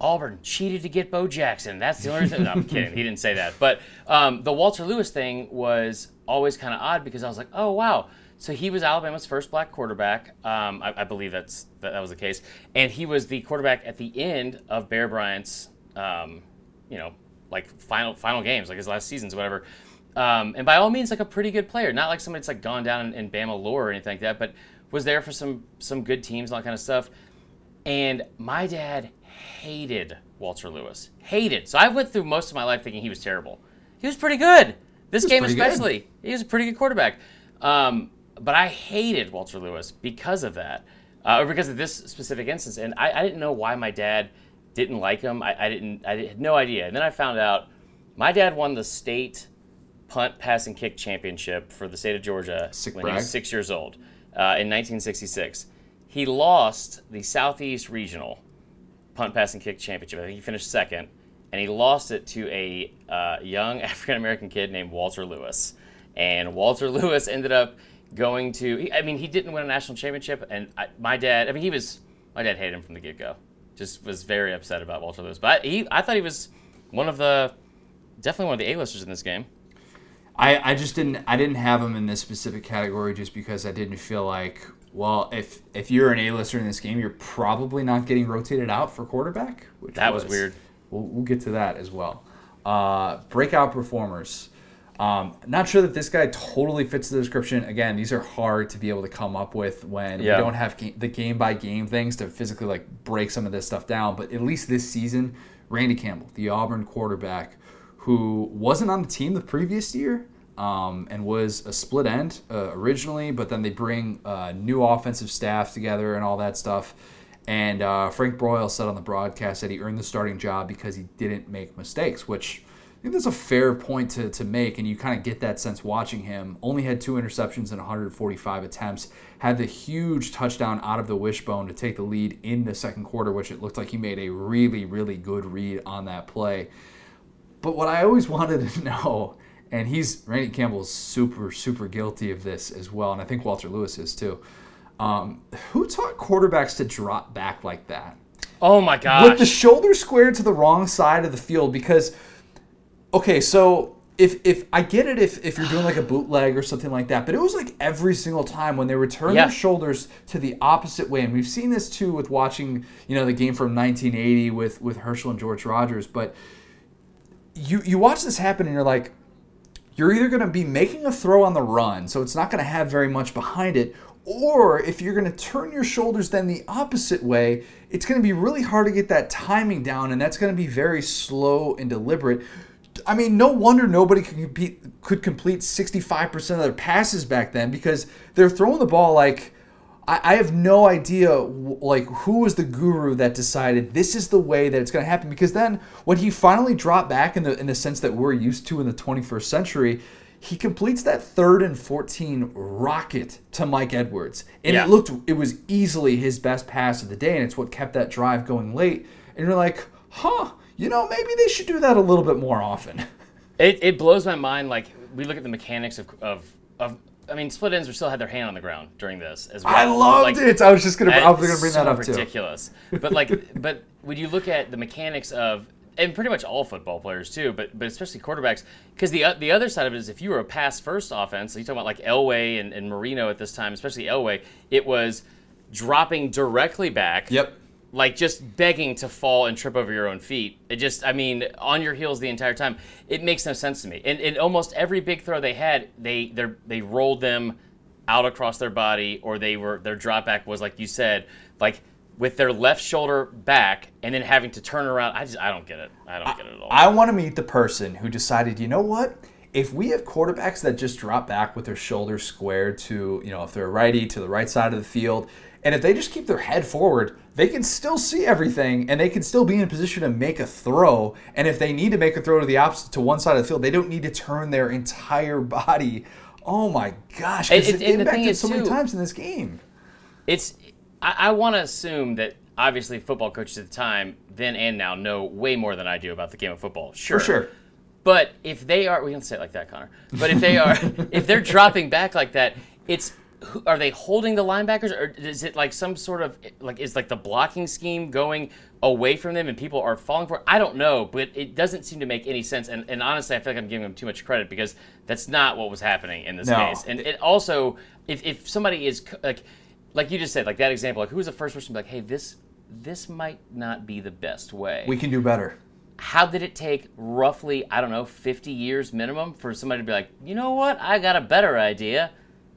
Auburn cheated to get Bo Jackson. That's the only reason. No, I'm kidding. He didn't say that. But um, the Walter Lewis thing was always kind of odd because I was like, oh wow. So he was Alabama's first black quarterback. Um, I, I believe that's that, that was the case, and he was the quarterback at the end of Bear Bryant's, um, you know, like final final games, like his last seasons, whatever. Um, and by all means, like a pretty good player, not like somebody that's like gone down in, in Bama lore or anything like that, but was there for some some good teams and all that kind of stuff. And my dad hated Walter Lewis, hated. So I went through most of my life thinking he was terrible. He was pretty good. This game pretty good. especially, he was a pretty good quarterback. Um, but I hated Walter Lewis because of that, uh, or because of this specific instance. And I, I didn't know why my dad didn't like him. I, I didn't. I had no idea. And then I found out my dad won the state punt, pass, and kick championship for the state of Georgia Sick when he was six years old uh, in 1966. He lost the Southeast Regional punt, pass, and kick championship. I think he finished second, and he lost it to a uh, young African American kid named Walter Lewis. And Walter Lewis ended up going to. I mean, he didn't win a national championship, and I, my dad. I mean, he was. My dad hated him from the get go. Just was very upset about Walter Lewis. But I, he, I thought he was one of the, definitely one of the A-listers in this game. I, I just didn't I didn't have him in this specific category just because I didn't feel like well if if you're an A-lister in this game you're probably not getting rotated out for quarterback. Which That was weird. We'll, we'll get to that as well. Uh, breakout performers. Um, not sure that this guy totally fits the description. Again, these are hard to be able to come up with when Yeah. we don't have the game by game things to physically like break some of this stuff down. But at least this season, Randy Campbell, the Auburn quarterback, who wasn't on the team the previous year um, and was a split end uh, originally, but then they bring uh, new offensive staff together and all that stuff. And uh, Frank Broyle said on the broadcast that he earned the starting job because he didn't make mistakes, which I think that's a fair point to, to make. And you kind of get that sense watching him. Only had two interceptions in 145 attempts, had the huge touchdown out of the wishbone to take the lead in the second quarter, which it looked like he made a really, really good read on that play. But what I always wanted to know, and he's Randy Campbell's super, super guilty of this as well, and I think Walter Lewis is too. Um, who taught quarterbacks to drop back like that? Oh my god! With the shoulder squared to the wrong side of the field because okay, so if if I get it if if you're doing like a bootleg or something like that, but it was like every single time when they would turn Yeah. their shoulders to the opposite way, and we've seen this too with watching you know the game from 1980 with with Herschel and George Rogers, but you you watch this happen and you're like, you're either going to be making a throw on the run, so it's not going to have very much behind it, or if you're going to turn your shoulders then the opposite way, it's going to be really hard to get that timing down, and that's going to be very slow and deliberate. I mean, no wonder nobody could compete, could complete 65% of their passes back then because they're throwing the ball like I, I have no idea like who was the guru that decided this is the way that it's going to happen because then when he finally dropped back in the in the sense that we're used to in the 21st century he completes that third and 14 rocket to Mike Edwards. And Yeah. it looked, it was easily his best pass of the day, and it's what kept that drive going late. And you're like, huh, you know, maybe they should do that a little bit more often. It, it blows my mind. Like we look at the mechanics of, of of I mean, split ends were still had their hand on the ground during this as well. I loved Like, it. I was just gonna, I was gonna bring so that up too. ridiculous. But like, but when you look at the mechanics of, and pretty much all football players too, but but especially quarterbacks, because the o- the other side of it is if you were a pass first offense, so you talk about like Elway and, and Marino at this time, especially Elway, it was dropping directly back. Yep. Like just begging to fall and trip over your own feet. It just, I mean, on your heels the entire time. It makes no sense to me. And, and almost every big throw they had, they they they rolled them out across their body, or they were their drop back was like you said, like with their left shoulder back, and then having to turn around. I just, I don't get it. I don't get it at all. I want to meet the person who decided, you know what? If we have quarterbacks that just drop back with their shoulders squared to, you know, if they're a righty to the right side of the field, and if they just keep their head forward, they can still see everything and they can still be in position to make a throw. And if they need to make a throw to the opposite to one side of the field, they don't need to turn their entire body. Oh my gosh! It and the impacted so many times in this game. it's I, I want to assume that obviously football coaches at the time, then and now, know way more than I do about the game of football. Sure, For sure. But if they are, we don't say it like that, Connor. But if they are, if they're dropping back like that, it's who- are they holding the linebackers, or is it like some sort of like is like the blocking scheme going away from them and people are falling for it? I don't know, but it doesn't seem to make any sense. And, and honestly, I feel like I'm giving them too much credit because that's not what was happening in this No. case. And it also, if, if somebody is like, like you just said, like that example, like who was the first person to be like, hey, this this might not be the best way We can do better. how did it take roughly i don't know 50 years minimum for somebody to be like you know what i got a better idea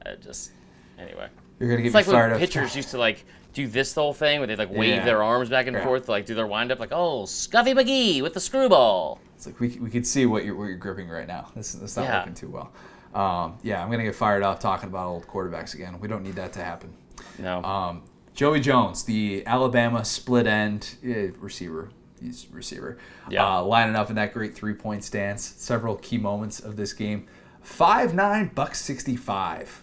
uh, just anyway You're gonna get it's me like fired when up. pitchers used to like do this whole thing where they like wave Yeah. their arms back and Yeah. forth like do their wind up like oh scuffy mcgee with the screwball It's like we, we could see what you're, what you're gripping right now. This is not Yeah. working too well. Um, yeah, I'm gonna get fired up talking about old quarterbacks again. We don't need that to happen. no Um, Joey Jones, the Alabama split end eh, receiver, he's receiver, Yeah. uh, lining up in that great three point stance. Several key moments of this game. Five nine buck sixty five.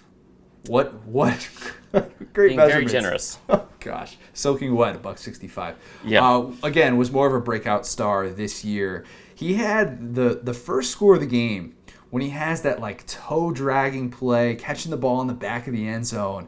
What what great being very generous Oh gosh, soaking wet, a buck sixty-five. Yeah. Uh, again, was more of a breakout star this year. He had the the first score of the game when he has that like toe dragging play, catching the ball in the back of the end zone.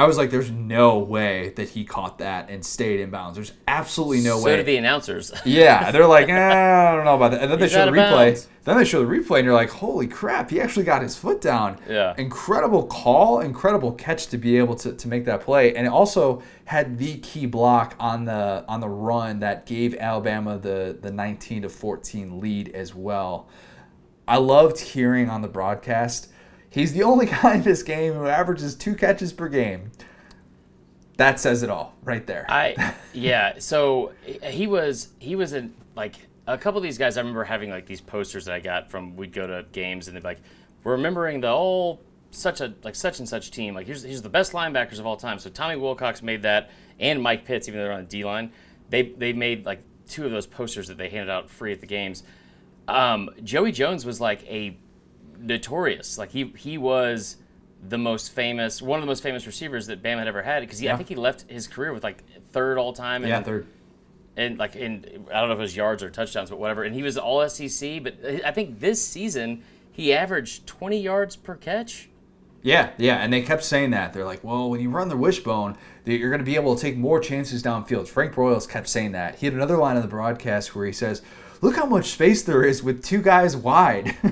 I was like, "There's no way that he caught that and stayed in bounds. There's absolutely no so way." did the announcers Yeah, they're like, eh, I don't know about that. And then they show the replay. bounds. Then they show the replay, and you're like, holy crap, he actually got his foot down. Yeah. Incredible call, incredible catch to be able to, to make that play, and it also had the key block on the on the run that gave Alabama the the 19 to 14 lead as well. I loved hearing on the broadcast. He's the only guy in this game who averages two catches per game. That says it all right there. I yeah. So he was he was in like a couple of these guys. I remember having like these posters that I got from we'd go to games and they'd be like, we're remembering the old such a like such and such team. Like here's here's the best linebackers of all time. So Tommy Wilcox made that, and Mike Pitts, even though they're on the D line, they they made like two of those posters that they handed out free at the games. Um, Joey Jones was like a notorious. Like he he was the most famous, one of the most famous receivers that Bama had ever had because I think he left his career with like third all time. yeah, and, third. and like in I don't know if it was yards or touchdowns, but whatever. And he was all SEC. But I think this season he averaged 20 yards per catch. Yeah, yeah, and they kept saying that. They're like, well, when you run the wishbone, you're going to be able to take more chances downfield. Frank Broyles kept saying that. He had another line in the broadcast where he says, look how much space there is with two guys wide.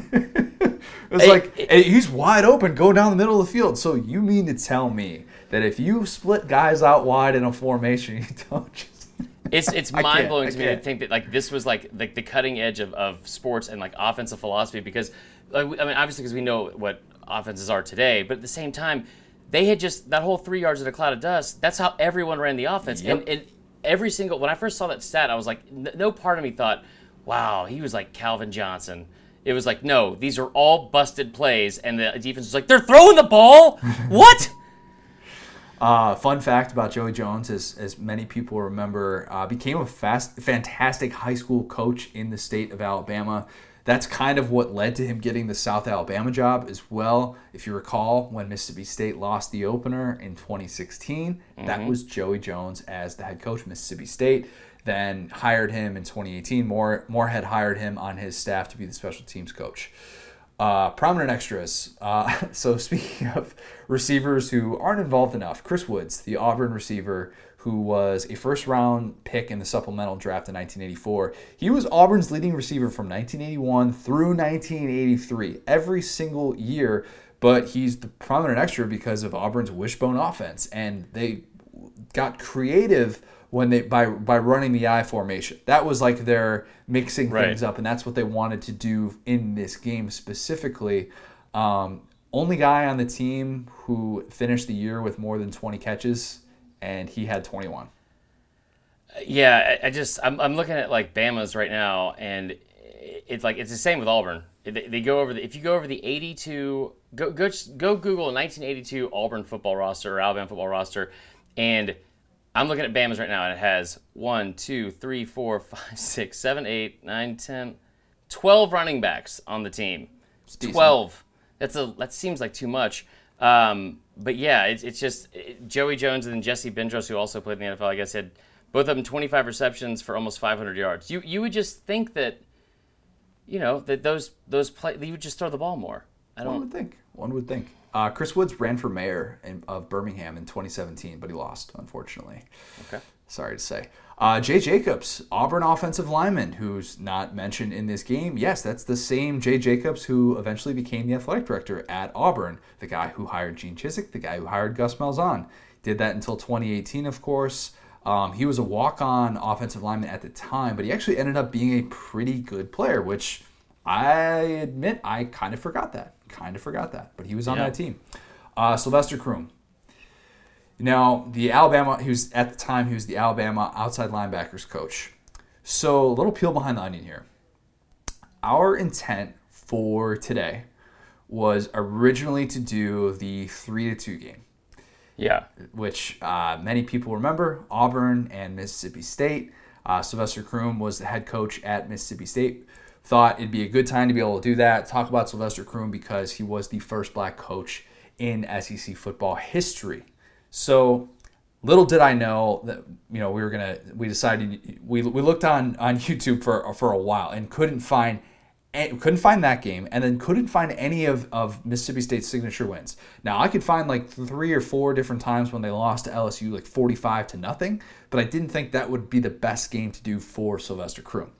it's Hey, like, it- he's wide open, go down the middle of the field. So you mean to tell me that if you split guys out wide in a formation, you don't just. it's it's mind blowing to me to think that like this was like like the cutting edge of, of sports and like offensive philosophy because like, I mean obviously because we know what offenses are today, but at the same time they had just that whole three yards in a cloud of dust. That's how everyone ran the offense, Yep. and, and every single when I first saw that stat, I was like, n- no part of me thought, wow, he was like Calvin Johnson. It was like, no, these are all busted plays, and the defense was like, they're throwing the ball. what? Uh, fun fact about Joey Jones, as, as many people remember, uh, became a fast, fantastic high school coach in the state of Alabama. That's kind of what led to him getting the South Alabama job as well. If you recall, when Mississippi State lost the opener in 2016, that was Joey Jones as the head coach of Mississippi State. Then hired him in 2018. Moore, Moore had hired him on his staff to be the special teams coach. Uh, prominent extras. Uh, so speaking of receivers who aren't involved enough, Chris Woods, the Auburn receiver who was a first round pick in the supplemental draft in 1984. He was Auburn's leading receiver from 1981 through 1983, every single year. But he's the prominent extra because of Auburn's wishbone offense, and they got creative when they by by running the I formation. That was like their mixing Right. things up, and that's what they wanted to do in this game specifically. Um, only guy on the team who finished the year with more than 20 catches, and he had 21. Yeah, I, I just I'm, I'm looking at like Bama's right now, and it's like it's the same with Auburn. They, they go over the if you go over the 82 go go go Google 1982 Auburn football roster or Alabama football roster, and I'm looking at Bama's right now, and it has one, two, three, four, five, six, seven, eight, nine, ten, 12 running backs on the team. decent. 12. That's a that seems like too much. Um, but yeah, it's, it's just it- Joey Jones and then Jesse Bendross, who also played in the NFL, I guess, had both of them 25 receptions for almost 500 yards. You you would just think that, you know, that those those play you would just throw the ball more. I don't. would think. One would think. Uh, Chris Woods ran for mayor in, of Birmingham in 2017, but he lost, unfortunately. Okay. Sorry to say. Uh, Jay Jacobs, Auburn offensive lineman, who's not mentioned in this game. Yes, that's the same Jay Jacobs who eventually became the athletic director at Auburn. The guy who hired Gene Chizik, the guy who hired Gus Malzahn. Did that until 2018, of course. Um, he was a walk-on offensive lineman at the time, but he actually ended up being a pretty good player, which I admit I kind of forgot that. Kind of forgot that, but he was on Yeah. that team. Uh, Sylvester Croom, now, the Alabama, he was at the time, he was the Alabama outside linebackers coach. So, a little peel behind the onion here. Our intent for today was originally to do the 3 to 2 game, Yeah. which uh, many people remember Auburn and Mississippi State. Uh, Sylvester Croom was the head coach at Mississippi State. Thought it'd be a good time to be able to do that. Talk about Sylvester Croom because he was the first black coach in SEC football history. So little did I know that you know we were gonna we decided we, we looked on on YouTube for for a while and couldn't find couldn't find that game and then couldn't find any of, of Mississippi State's signature wins. Now I could find like three or four different times when they lost to LSU like 45 to nothing, but I didn't think that would be the best game to do for Sylvester Croom.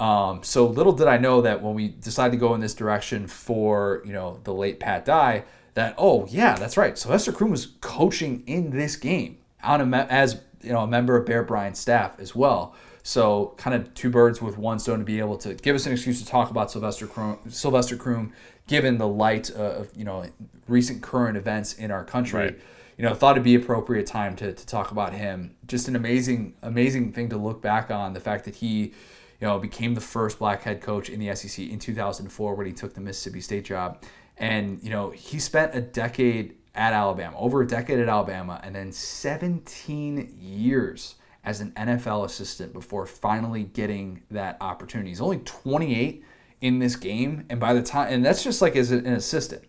Um, so little did I know that when we decided to go in this direction for you know the late Pat Dye, that oh yeah that's right Sylvester Croom was coaching in this game on a me- as you know a member of Bear Bryant's staff as well. So kind of two birds with one stone to be able to give us an excuse to talk about Sylvester Croom, Sylvester Croom, given the light of you know recent current events in our country Right. you know, thought it'd be appropriate time to, to talk about him. Just an amazing, amazing thing to look back on. The fact that he, you know, became the first black head coach in the SEC in 2004 when he took the Mississippi State job. And, you know, he spent a decade at Alabama, over a decade at Alabama, and then 17 years as an NFL assistant before finally getting that opportunity. He's only 28 in this game. And by the time, and that's just like as an assistant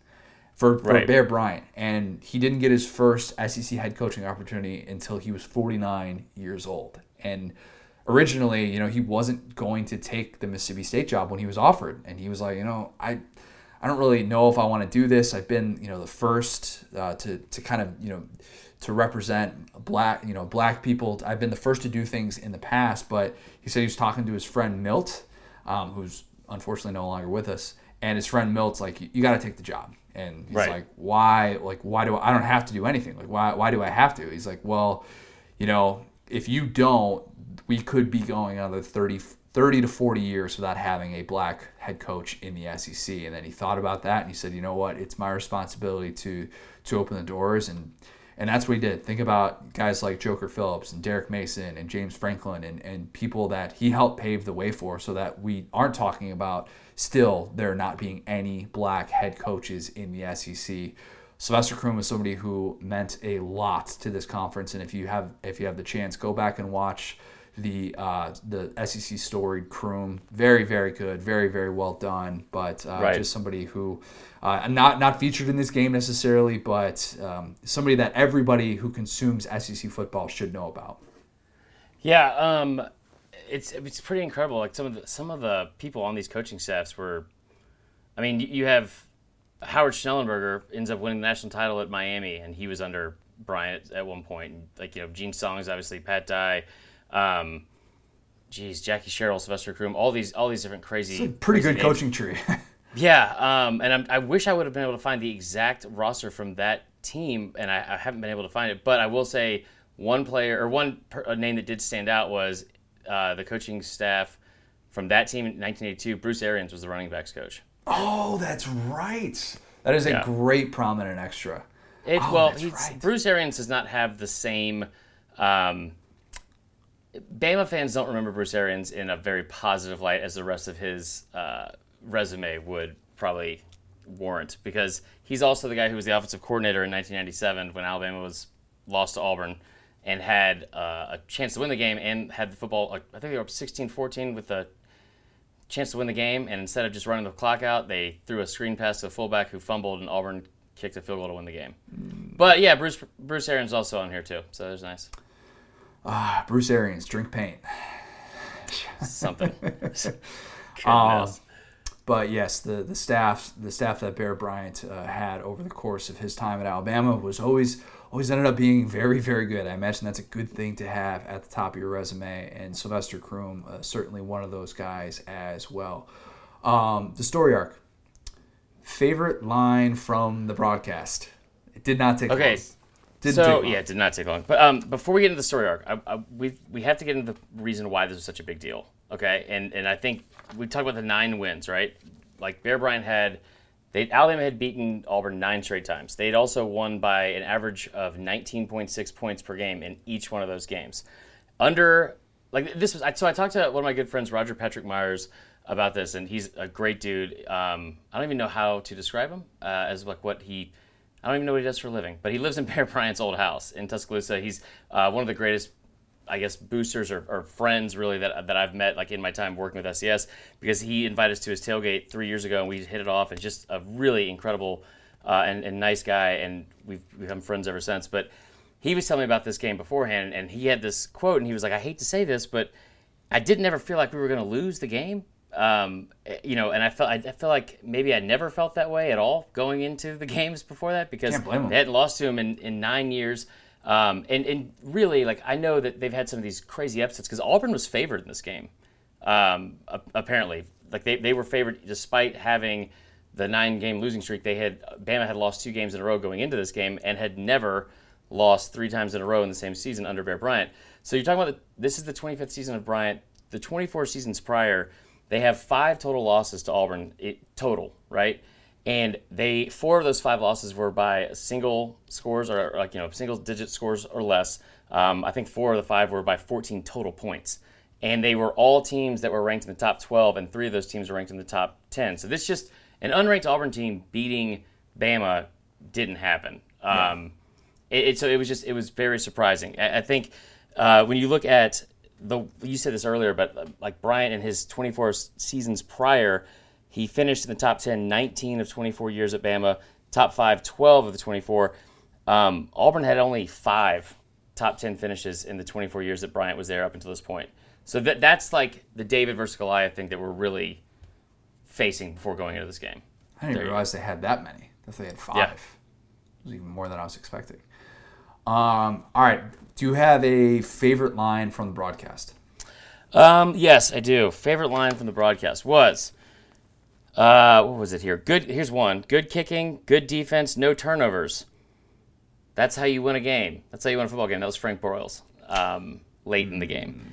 for, for Right. Bear Bryant, and he didn't get his first SEC head coaching opportunity until he was 49 years old. And originally, you know, he wasn't going to take the Mississippi State job when he was offered, and he was like, you know, I, I don't really know if I want to do this. I've been, you know, the first uh, to to kind of, you know, to represent black, you know, black people. I've been the first to do things in the past, but he said he was talking to his friend Milt, um, who's unfortunately no longer with us, and his friend Milt's like, you, got to take the job, and he's Right. like, why? Like, why do I, I don't have to do anything? Like, why? Why do I have to? He's like, well, you know, if you don't, we could be going another 30, 30 to 40 years without having a black head coach in the SEC. And then he thought about that and he said, you know what, it's my responsibility to to open the doors and and that's what he did. Think about guys like Joker Phillips and Derek Mason and James Franklin and, and people that he helped pave the way for so that we aren't talking about still there not being any black head coaches in the SEC. Sylvester Croom was somebody who meant a lot to this conference, and if you have if you have the chance, go back and watch the uh, the SEC storied Croom. Very very good, very very well done. But uh, right. just somebody who uh, not not featured in this game necessarily, but um, somebody that everybody who consumes SEC football should know about. Yeah, um, it's it's pretty incredible. Like some of the some of the people on these coaching staffs were, I mean, you have Howard Schnellenberger ends up winning the national title at Miami, and he was under Bryant at one point. And like you know, Gene Stallings, obviously Pat Dye, um, geez, Jackie Sherrill, Sylvester Croom, all these all these different crazy, pretty crazy good names. coaching tree. yeah, um, and I'm, i wish I would have been able to find the exact roster from that team, and I, I haven't been able to find it. But I will say one player or one per, name that did stand out was uh, the coaching staff from that team in 1982. Bruce Arians was the running backs coach. Oh, that's right. That is a yeah. great prominent extra. It, oh, well, right. Bruce Arians does not have the same. Um, Bama fans don't remember Bruce Arians in a very positive light as the rest of his uh, resume would probably warrant, because he's also the guy who was the offensive coordinator in 1997 when Alabama was lost to Auburn and had uh, a chance to win the game and had the football. I think they were up 16-14 with a chance to win the game. And instead of just running the clock out, they threw a screen pass to the fullback who fumbled, and Auburn kicked a field goal to win the game. Mm. But yeah, Bruce Bruce Arians also on here too, so there's nice. Ah, Bruce Arians, drink paint. Something. um, but yes, the the staff the staff that Bear Bryant uh, had over the course of his time at Alabama was always always ended up being very, very good. I imagine that's a good thing to have at the top of your resume. And Sylvester Croom, uh, certainly one of those guys as well. Um, the story arc. Favorite line from the broadcast. It did not take okay. Long. Didn't so yeah, it did not take long. But um, before we get into the story arc, I, I, we we have to get into the reason why this was such a big deal. Okay, and and I think we talked about the nine wins, right? Like Bear Bryant had they Alabama had beaten Auburn nine straight times. They'd also won by an average of 19.6 points per game in each one of those games. Under like this was so I talked to one of my good friends Roger Patrick Myers about this, and he's a great dude. Um, I don't even know how to describe him uh, as like what he. I don't even know what he does for a living, but he lives in Bear Bryant's old house in Tuscaloosa. He's uh, one of the greatest I guess boosters or, or, friends really that, that I've met like in my time working with SES because he invited us to his tailgate three years ago and we hit it off and just a really incredible uh, and, and, nice guy and we've become friends ever since. But he was telling me about this game beforehand and he had this quote and he was like, I hate to say this, but I didn't ever feel like we were going to lose the game. Um, you know, and I felt I, I feel like maybe I never felt that way at all going into the games before that because they hadn't lost to him in, in nine years. Um, and, and really, like I know that they've had some of these crazy upsets because Auburn was favored in this game. Um, apparently, like they, they were favored despite having the nine game losing streak. They had Bama had lost two games in a row going into this game and had never lost three times in a row in the same season under Bear Bryant. So you're talking about the, this is the 25th season of Bryant. The 24 seasons prior, they have five total losses to Auburn it, total, right? and they four of those five losses were by single scores or like you know single digit scores or less. Um, I think four of the five were by 14 total points, and they were all teams that were ranked in the top 12, and three of those teams were ranked in the top 10. So this just an unranked Auburn team beating Bama didn't happen. Yeah. Um, it, it, so it was just it was very surprising. I, I think uh, when you look at the you said this earlier, but uh, like Bryant in his 24 seasons prior he finished in the top 10 19 of 24 years at Bama, top 5 12 of the 24. Um, Auburn had only five top 10 finishes in the 24 years that Bryant was there up until this point. So that that's like the David versus Goliath thing that we're really facing before going into this game. I didn't realize they had that many. If they had five, yeah. it was even more than I was expecting. Um, all right. Do you have a favorite line from the broadcast? Um, yes, I do. Favorite line from the broadcast was uh, what was it here? Good. Here's one. Good kicking, good defense, no turnovers. That's how you win a game. That's how you win a football game. That was Frank Broyles um, late in the game.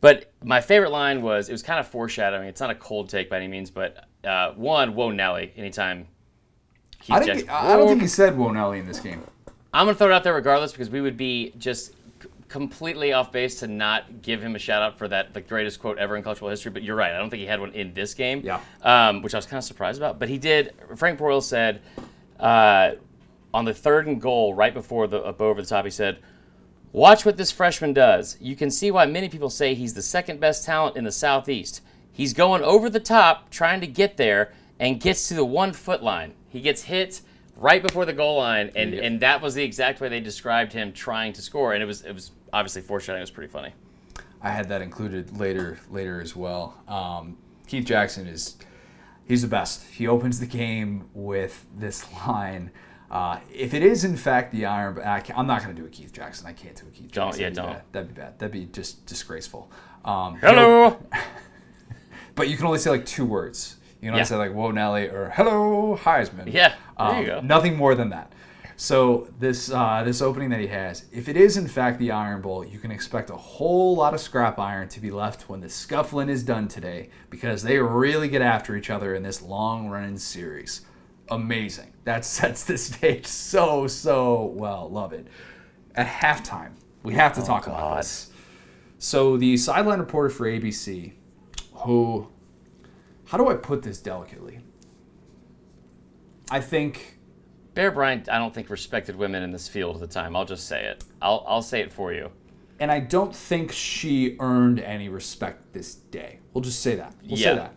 But my favorite line was it was kind of foreshadowing. It's not a cold take by any means, but uh, one, whoa Nelly, anytime. Keith I, Jackson- I don't think he said whoa Nelly in this game. I'm gonna throw it out there regardless because we would be just c- completely off base to not give him a shout out for that the greatest quote ever in cultural history. But you're right, I don't think he had one in this game. Yeah. Um, which I was kind of surprised about. But he did. Frank Boyle said uh, on the third and goal, right before the up over the top, he said. Watch what this freshman does. You can see why many people say he's the second best talent in the Southeast. He's going over the top, trying to get there, and gets to the one foot line. He gets hit right before the goal line, and, and that was the exact way they described him trying to score. And it was it was obviously foreshadowing. It was pretty funny. I had that included later later as well. Um, Keith Jackson is he's the best. He opens the game with this line. Uh, if it is in fact the Iron, I I'm not going to do a Keith Jackson. I can't do a Keith Don't- Jackson. yeah, That'd be don't. bad. That'd be bad. That'd be just disgraceful. Um, Hello. but you can only say like two words. You know, Yeah. say like "Whoa Nelly" or "Hello Heisman." Yeah, there Um, you go. Nothing more than that. So this uh, this opening that he has, if it is in fact the Iron Bowl, you can expect a whole lot of scrap iron to be left when the scuffling is done today, because they really get after each other in this long running series. Amazing. That sets the stage so so well. Love it. At halftime, we have to talk about this. So the sideline reporter for ABC, who, how do I put this delicately? I think Bear Bryant, I don't think respected women in this field at the time. I'll just say it. I'll I'll say it for you. and I don't think she earned any respect this day. We'll just say that. We'll Yeah. say that.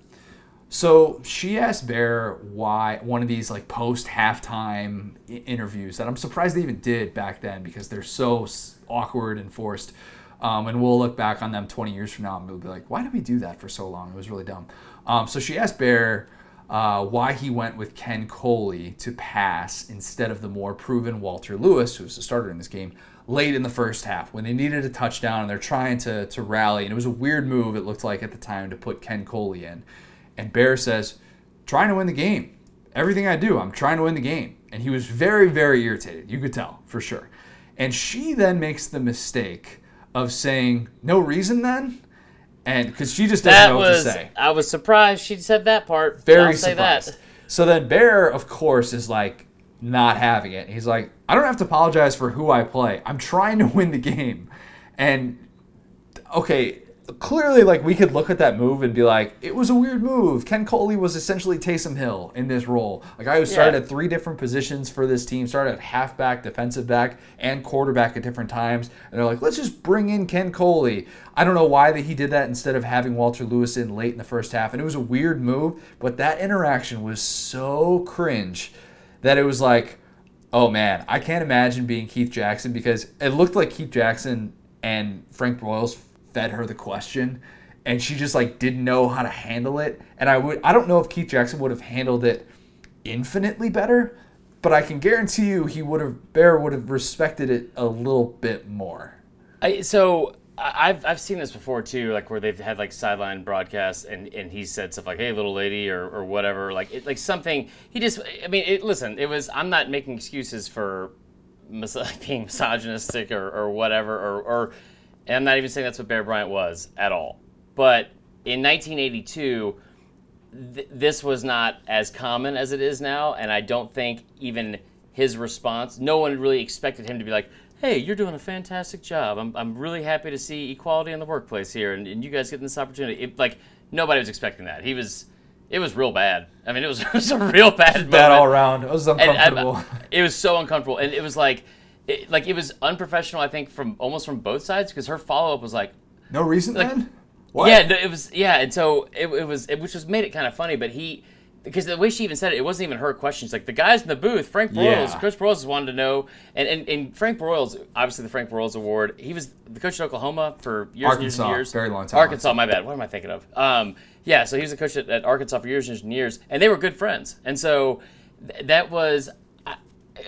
So she asked Bear why one of these like post halftime interviews that I'm surprised they even did back then because they're so s- awkward and forced. Um, and we'll look back on them 20 years from now and we'll be like, why did we do that for so long? It was really dumb. Um, so she asked Bear uh, why he went with Ken Coley to pass instead of the more proven Walter Lewis, who was the starter in this game, late in the first half when they needed a touchdown and they're trying to, to rally. And it was a weird move, it looked like at the time, to put Ken Coley in. And Bear says, trying to win the game. Everything I do, I'm trying to win the game. And he was very, very irritated. You could tell, for sure. And she then makes the mistake of saying, no reason then? And because she just doesn't That know was what to say I was surprised she said that part. very I'll say surprised. that. So then Bear, of course, is like not having it. He's like, I don't have to apologize for who I play. I'm trying to win the game. And okay, clearly, like we could look at that move and be like, it was a weird move. Ken Coley was essentially Taysom Hill in this role, a guy who started Yeah. at three different positions for this team, started at halfback, defensive back, and quarterback at different times. And they're like, let's just bring in Ken Coley. I don't know why that he did that instead of having Walter Lewis in late in the first half. And it was a weird move, but that interaction was so cringe that it was like, oh man, I can't imagine being Keith Jackson because it looked like Keith Jackson and Frank Broyles fed her the question and she just like didn't know how to handle it. And I would I don't know if Keith Jackson would have handled it infinitely better, but I can guarantee you he would have Bear would have respected it a little bit more. I, so I've I've seen this before too, like where they've had like sideline broadcasts, and, and he said stuff like "Hey, little lady" or, or whatever, like it, like something. He just, I mean, it, listen, it was. I'm not making excuses for mis- being misogynistic or, or whatever, or, or and I'm not even saying that's what Bear Bryant was at all. But in 1982, th- this was not as common as it is now, and I don't think even his response, no one really expected him to be like, "Hey, you're doing a fantastic job. I'm, I'm really happy to see equality in the workplace here, and, and you guys getting this opportunity." It, like nobody was expecting that. He was, it was real bad. I mean, it was, it was a real bad. Bad moment. all around. It was And- and- uncomfortable. it was so uncomfortable, and it was like, it, like it was unprofessional. I think from almost from both sides because her follow up was like, no reason like- then? What? yeah, it was yeah, and so it, it was, it, which was made it kind of funny. But he, because the way she even said it, it wasn't even her question. It's like the guys in the booth, Frank Broyles, Yeah. Coach Broyles wanted to know, and, and and Frank Broyles, obviously the Frank Broyles Award. He was the coach at Oklahoma for years Arkansas, and years and years. very long time. Arkansas, my bad. What am I thinking of? Um, yeah, so he was a coach at, at Arkansas for years and years, and they were good friends. And so th- that was, I, and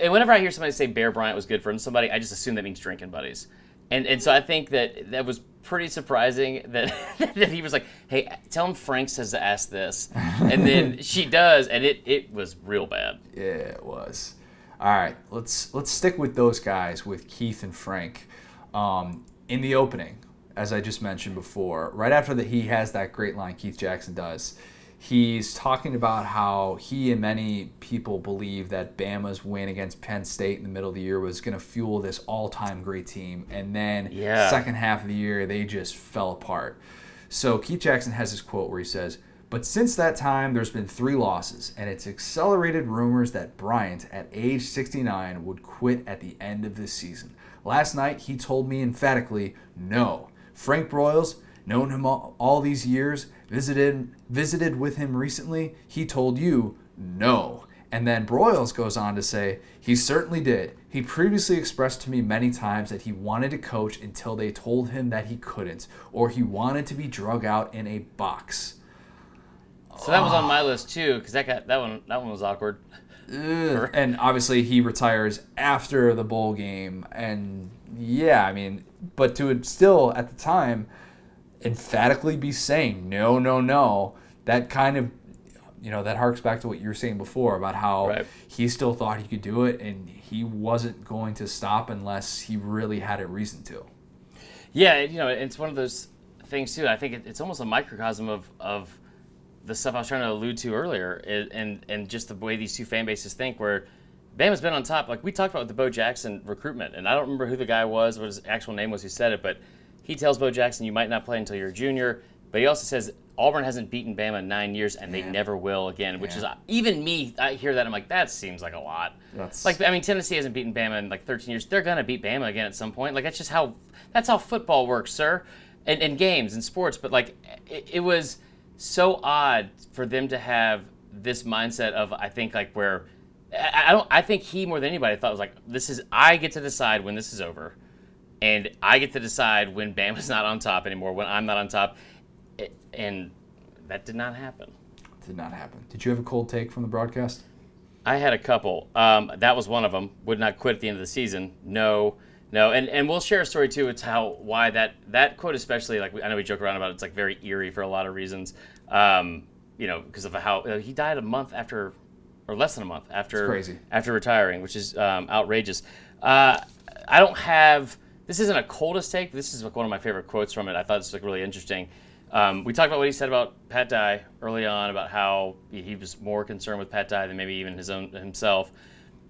whenever I hear somebody say Bear Bryant was good for somebody, I just assume that means drinking buddies. And and so I think that that was pretty surprising that that he was like, "Hey, tell him Frank says to ask this," and then she does, and it it was real bad. Yeah, it was. All right, let's let's stick with those guys with Keith and Frank. Um, in the opening, as I just mentioned before, right after that, he has that great line Keith Jackson does. He's talking about how he and many people believe that Bama's win against Penn State in the middle of the year was going to fuel this all-time great team, and then Yeah. second half of the year they just fell apart. So Keith Jackson has this quote where he says, "But since that time, there's been three losses, and it's accelerated rumors that Bryant, at age 69, would quit at the end of this season. Last night, he told me emphatically, no. Frank Broyles, known him all, all these years, visited visited with him recently. He told you, no." And then Broyles goes on to say, he certainly did. He previously expressed to me many times that he wanted to coach until they told him that he couldn't, or he wanted to be drug out in a box. So that was on my ah. list too, because that got that one that one was awkward. Ugh. And obviously, he retires after the bowl game. And yeah, I mean, but to still at the time emphatically be saying no, no, no, that kind of, you know, that harks back to what you were saying before about how Right. he still thought he could do it and he wasn't going to stop unless he really had a reason to. Yeah, you know, it's one of those things too. I think it's almost a microcosm of of the stuff I was trying to allude to earlier, and and just the way these two fan bases think. Where Bama's been on top, like we talked about with the Bo Jackson recruitment, and I don't remember who the guy was, what his actual name was, who said it, but he tells Bo Jackson, "You might not play until you're a junior," but he also says Auburn hasn't beaten Bama in nine years, and they Yeah. never will again. Which Yeah. is even me, I hear that I'm like, that seems like a lot. That's- like I mean, Tennessee hasn't beaten Bama in like 13 years. They're gonna beat Bama again at some point. Like that's just how that's how football works, sir. And, and games and sports, but like it, it was so odd for them to have this mindset of I think like where I, I don't I think he more than anybody thought was like this is I get to decide when this is over, and I get to decide when Bama's not on top anymore when I'm not on top, and that did not happen. Did not happen. Did you have a cold take from the broadcast? I had a couple. Um, that was one of them. Would not quit at the end of the season. No, no. And and we'll share a story too. It's how why that that quote especially like I know we joke around about it. It's like very eerie for a lot of reasons. Um, you know, because of how uh, he died a month after, or less than a month after crazy. after retiring, which is um, outrageous. Uh, I don't have. This isn't a coldest take. This is like one of my favorite quotes from it. I thought this was like really interesting. Um, we talked about what he said about Pat Dye early on about how he was more concerned with Pat Dye than maybe even his own himself.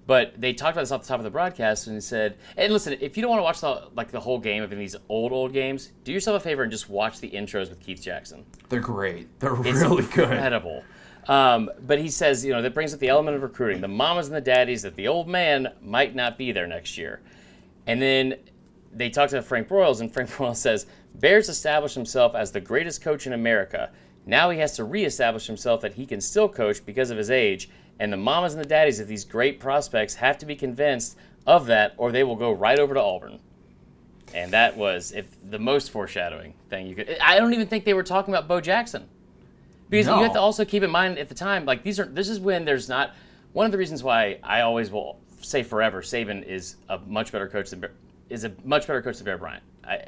But they talked about this off the top of the broadcast, and he said, "And listen, if you don't want to watch the like the whole game of these old old games, do yourself a favor and just watch the intros with Keith Jackson. They're great. They're It's really good. incredible. Um, but he says, you know, that brings up the element of recruiting. The mamas and the daddies that the old man might not be there next year. And then they talk to Frank Broyles, and Frank Broyles says, Bears established himself as the greatest coach in America. Now he has to reestablish himself that he can still coach because of his age. And the mamas and the daddies of these great prospects have to be convinced of that, or they will go right over to Auburn. And that was if the most foreshadowing thing you could. I don't even think they were talking about Bo Jackson. Because you have to also keep in mind at the time, like these are this is when there's not one of the reasons why I always will say forever Saban is a much better coach than is a much better coach than Bear Bryant. I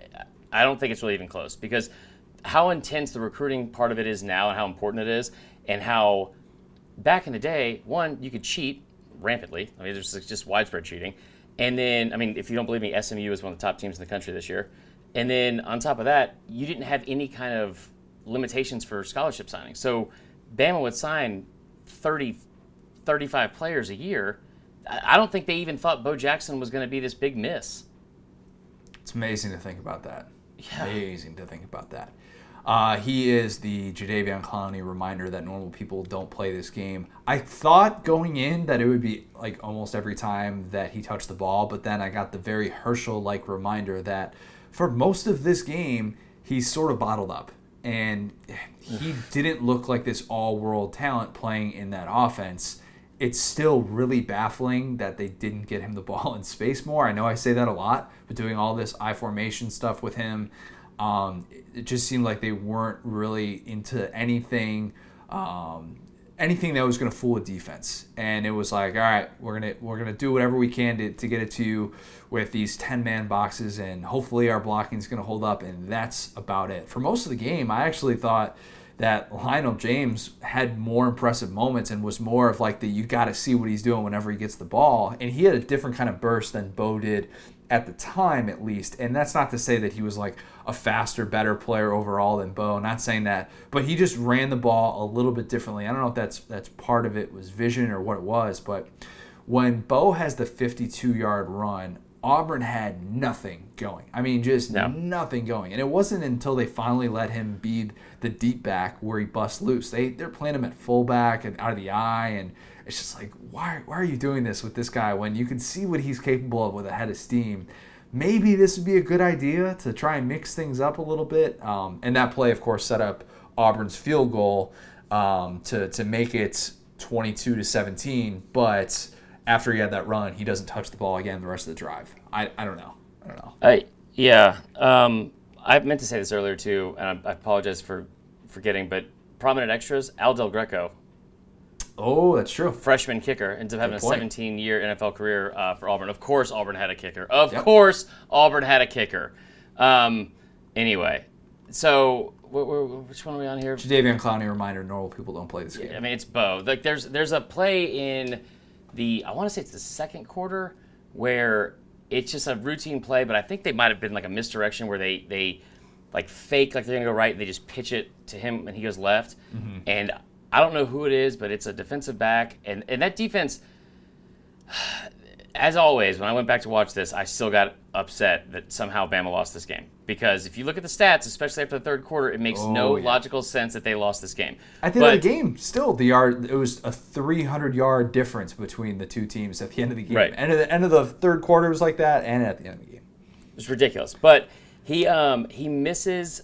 I don't think it's really even close because how intense the recruiting part of it is now and how important it is and how back in the day, one you could cheat rampantly. I mean, there's just- widespread cheating, and then I mean, if you don't believe me, SMU is one of the top teams in the country this year, and then on top of that, you didn't have any kind of limitations for scholarship signing. So Bama would sign 30, 35 players a year. I don't think they even thought Bo Jackson was going to be this big miss. It's amazing to think about that. Yeah. Amazing to think about that. Uh, he is the Jadeveon Clowney reminder that normal people don't play this game. I thought going in that it would be like almost every time that he touched the ball, but then I got the very Herschel like reminder that for most of this game, he's sort of bottled up. And he didn't look like this all world talent playing in that offense it's still really baffling that they didn't get him the ball in space more. I know I say that a lot, but doing all this I formation stuff with him, um, it just seemed like they weren't really into anything, um, anything that was going to fool a defense. And it was like, all right, we're gonna we're gonna do whatever we can to, to get it to you with these ten man boxes, and hopefully our blocking is going to hold up. And that's about it. For most of the game, I actually thought that Lionel James had more impressive moments and was more of like the you got to see what he's doing whenever he gets the ball. And he had a different kind of burst than Bo did at the time at least. And that's not to say that he was like a faster, better player overall than Bo. Not saying that, but he just ran the ball a little bit differently. I don't know if that's that's part of it was vision or what it was, but when Bo has the 52 yard run, Auburn had nothing going. I mean, just no. nothing going. And it wasn't until they finally let him be the deep back where he busts loose. They they're playing him at fullback and out of the eye, and it's just like, why why are you doing this with this guy when you can see what he's capable of with a head of steam? Maybe this would be a good idea to try and mix things up a little bit. Um, and that play, of course, set up Auburn's field goal um, to to make it 22 to 17, but after he had that run, he doesn't touch the ball again the rest of the drive. I, I don't know. I don't know. I, yeah. Um, I meant to say this earlier too, and I, I apologize for forgetting, but prominent extras, Al Del Greco. Oh, that's true. Freshman kicker ends up having a 17 year NFL career uh, for Auburn. Of course, Auburn had a kicker. Of yep. course, Auburn had a kicker. Um, anyway, so which one are we on here? Jadeveon Clowney reminder: normal people don't play this game. I mean, it's Bo. Like, there's there's a play in the I want to say it's the second quarter where it's just a routine play, but I think they might have been like a misdirection where they they like fake like they're gonna go right and they just pitch it to him and he goes left. Mm-hmm. And I don't know who it is, but it's a defensive back and and that defense as always, when I went back to watch this, I still got upset that somehow Bama lost this game. Because if you look at the stats, especially after the third quarter, it makes oh, no yeah. logical sense that they lost this game. At the but, end of the game, still the yard it was a 300 yard difference between the two teams at the end of the game. Right. And at the end of the third quarter was like that, and at the end of the game, it's ridiculous. But he um he misses,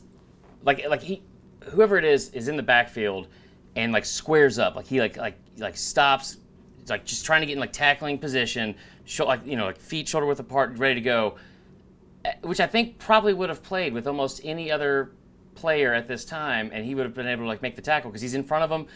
like like he whoever it is is in the backfield, and like squares up, like he like like like stops, like just trying to get in like tackling position like you know, like feet shoulder width apart, ready to go. Eh, which I think probably would have played with almost any other player at this time, and he would have been able to like make the tackle because he's in front of him,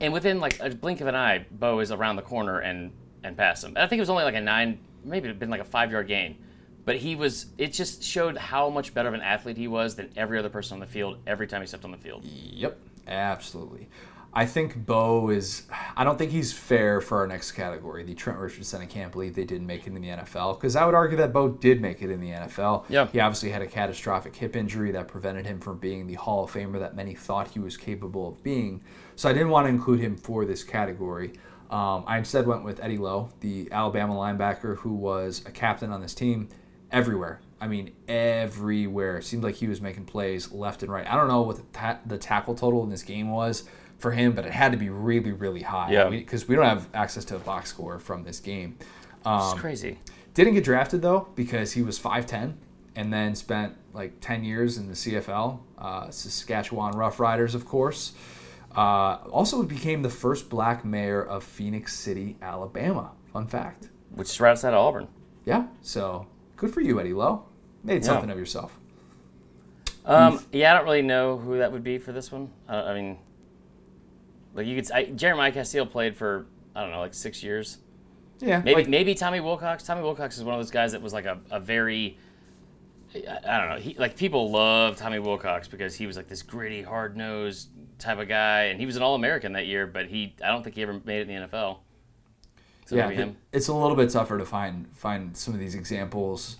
and within like a blink of an eye, Bo is around the corner and and past him. And I think it was only like a nine, maybe it had been like a five yard gain, but he was. It just showed how much better of an athlete he was than every other person on the field every time he stepped on the field. Yep, absolutely. I think Bo is. I don't think he's fair for our next category, the Trent Richardson. I can't believe they didn't make it in the NFL because I would argue that Bo did make it in the NFL. Yeah. He obviously had a catastrophic hip injury that prevented him from being the Hall of Famer that many thought he was capable of being. So I didn't want to include him for this category. Um, I instead went with Eddie Lowe, the Alabama linebacker who was a captain on this team everywhere. I mean, everywhere. It seemed like he was making plays left and right. I don't know what the, ta- the tackle total in this game was for him, but it had to be really, really high. Yeah. Because we, we, don't have access to a box score from this game. Um, it's crazy. Didn't get drafted though because he was 5'10 and then spent like 10 years in the CFL, uh, Saskatchewan Roughriders, of course. Uh, also became the first black mayor of Phenix City, Alabama. Fun fact. Which is right outside of Auburn. Yeah. So good for you, Eddie Lowe. Made yeah. something of yourself. Um, yeah, I don't really know who that would be for this one. Uh, I mean, like you could, I, Jeremiah Castille played for I don't know, like six years. Yeah, maybe like, maybe Tommy Wilcox. Tommy Wilcox is one of those guys that was like a, a very I, I don't know. He like people love Tommy Wilcox because he was like this gritty, hard nosed type of guy, and he was an All American that year. But he, I don't think he ever made it in the NFL. So yeah, it's a little bit tougher to find find some of these examples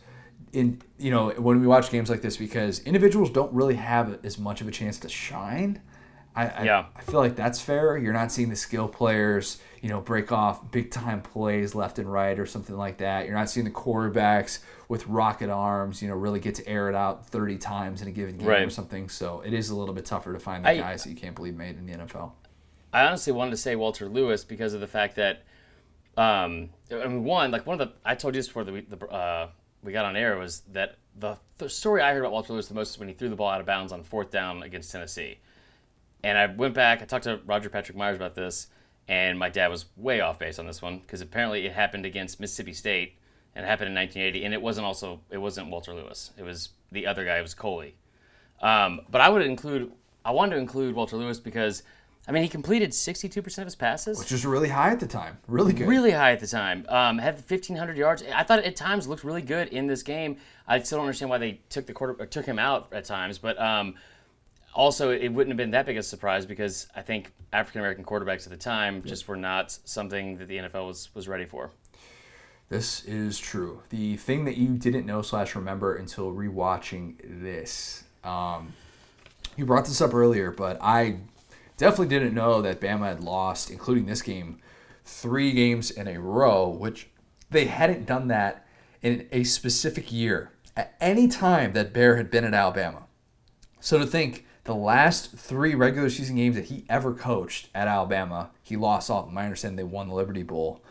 in you know when we watch games like this because individuals don't really have as much of a chance to shine. I, yeah. I, I feel like that's fair. You're not seeing the skill players, you know, break off big time plays left and right or something like that. You're not seeing the quarterbacks with rocket arms, you know, really get to air it out 30 times in a given game right. or something. So it is a little bit tougher to find the I, guys that you can't believe made in the NFL. I honestly wanted to say Walter Lewis because of the fact that, um, I mean, one, like one of the, I told you this before the, the uh, we got on air was that the, the story I heard about Walter Lewis the most is when he threw the ball out of bounds on fourth down against Tennessee and I went back, I talked to Roger Patrick Myers about this, and my dad was way off base on this one because apparently it happened against Mississippi State and it happened in 1980, and it wasn't also it wasn't Walter Lewis, it was the other guy, it was Coley. Um, but I would include, I wanted to include Walter Lewis because. I mean, he completed 62% of his passes, which was really high at the time. Really good. Really high at the time. Um, had 1,500 yards. I thought at times looked really good in this game. I still don't understand why they took the quarter took him out at times, but um, also, it wouldn't have been that big a surprise because I think African American quarterbacks at the time just were not something that the NFL was, was ready for. This is true. The thing that you didn't know slash remember until rewatching this. Um, you brought this up earlier, but I definitely didn't know that Bama had lost, including this game, three games in a row, which they hadn't done that in a specific year at any time that Bear had been at Alabama. So to think the last three regular season games that he ever coached at Alabama, he lost all. My understanding, they won the Liberty Bowl.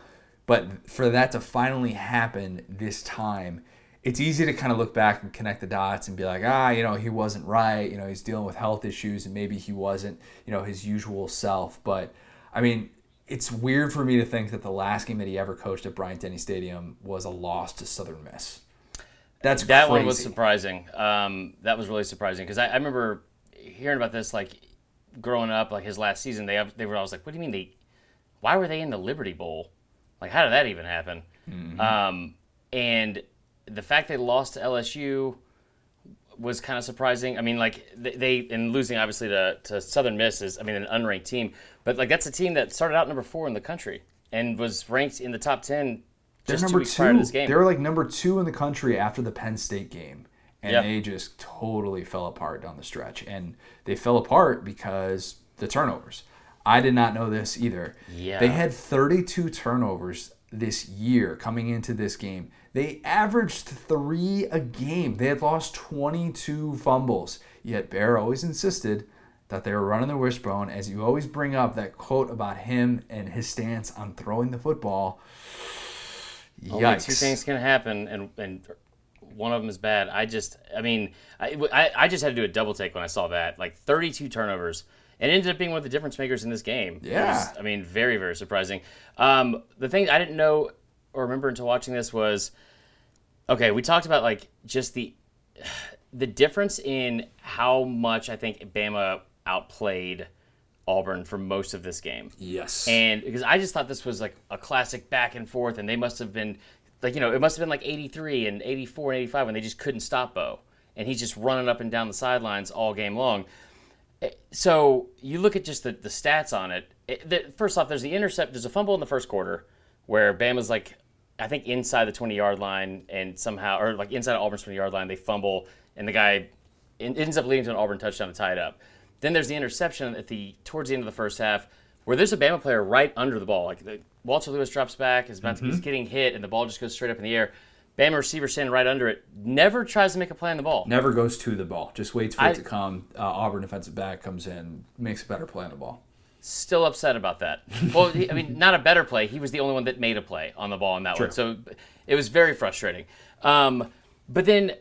But for that to finally happen this time, it's easy to kind of look back and connect the dots and be like, ah, you know, he wasn't right. You know, he's dealing with health issues and maybe he wasn't, you know, his usual self. But I mean, it's weird for me to think that the last game that he ever coached at Bryant Denny Stadium was a loss to Southern Miss. That's that crazy. one was surprising. Um, that was really surprising because I, I remember hearing about this like growing up, like his last season. They they were always like, "What do you mean they? Why were they in the Liberty Bowl? Like, how did that even happen?" Mm-hmm. Um, and the fact they lost to LSU was kind of surprising. I mean, like they, and losing obviously to, to Southern Miss is, I mean, an unranked team, but like that's a team that started out number four in the country and was ranked in the top ten They're just two number to two. this game. They were like number two in the country after the Penn State game. And Yep. they just totally fell apart down the stretch. And they fell apart because the turnovers. I did not know this either. Yeah. They had 32 turnovers this year coming into this game. They averaged three a game. They had lost 22 fumbles. Yet Bear always insisted that they were running the wishbone, as you always bring up that quote about him and his stance on throwing the football. Only Yikes. two things can happen, and and one of them is bad. I just, I mean, I, I, I just had to do a double take when I saw that, like 32 turnovers, and it ended up being one of the difference makers in this game. Yeah. was, I mean, very very surprising. Um, the thing I didn't know or remember until watching this was, okay, we talked about like just the the difference in how much I think Bama outplayed Auburn for most of this game. Yes. And because I just thought this was like a classic back and forth, and they must have been like, you know, it must have been like 83 and 84 and 85 when they just couldn't stop Bo. And he's just running up and down the sidelines all game long. Eh, So you look at just the, the stats on it. it the, first off, there's the intercept, there's a fumble in the first quarter where Bama's like, I think inside the 20 yard line and somehow, or like inside Auburn's 20 yard line, they fumble and the guy ends up leading to an Auburn touchdown to tie it up. Then there's the interception at the towards the end of the first half where there's a Bama player right under the ball. Like the, Walter Lewis drops back, is about to, he's getting hit, and the ball just goes straight up in the air. Bama receiver standing right under it, never tries to make a play on the ball. Never goes to the ball. Just waits for I- it to come. Uh, Auburn defensive back comes in, makes a better play on the ball. Still upset about that. Well, he, I mean, not a better play. He was the only one that made a play on the ball on that one. So it was very frustrating. Um, but then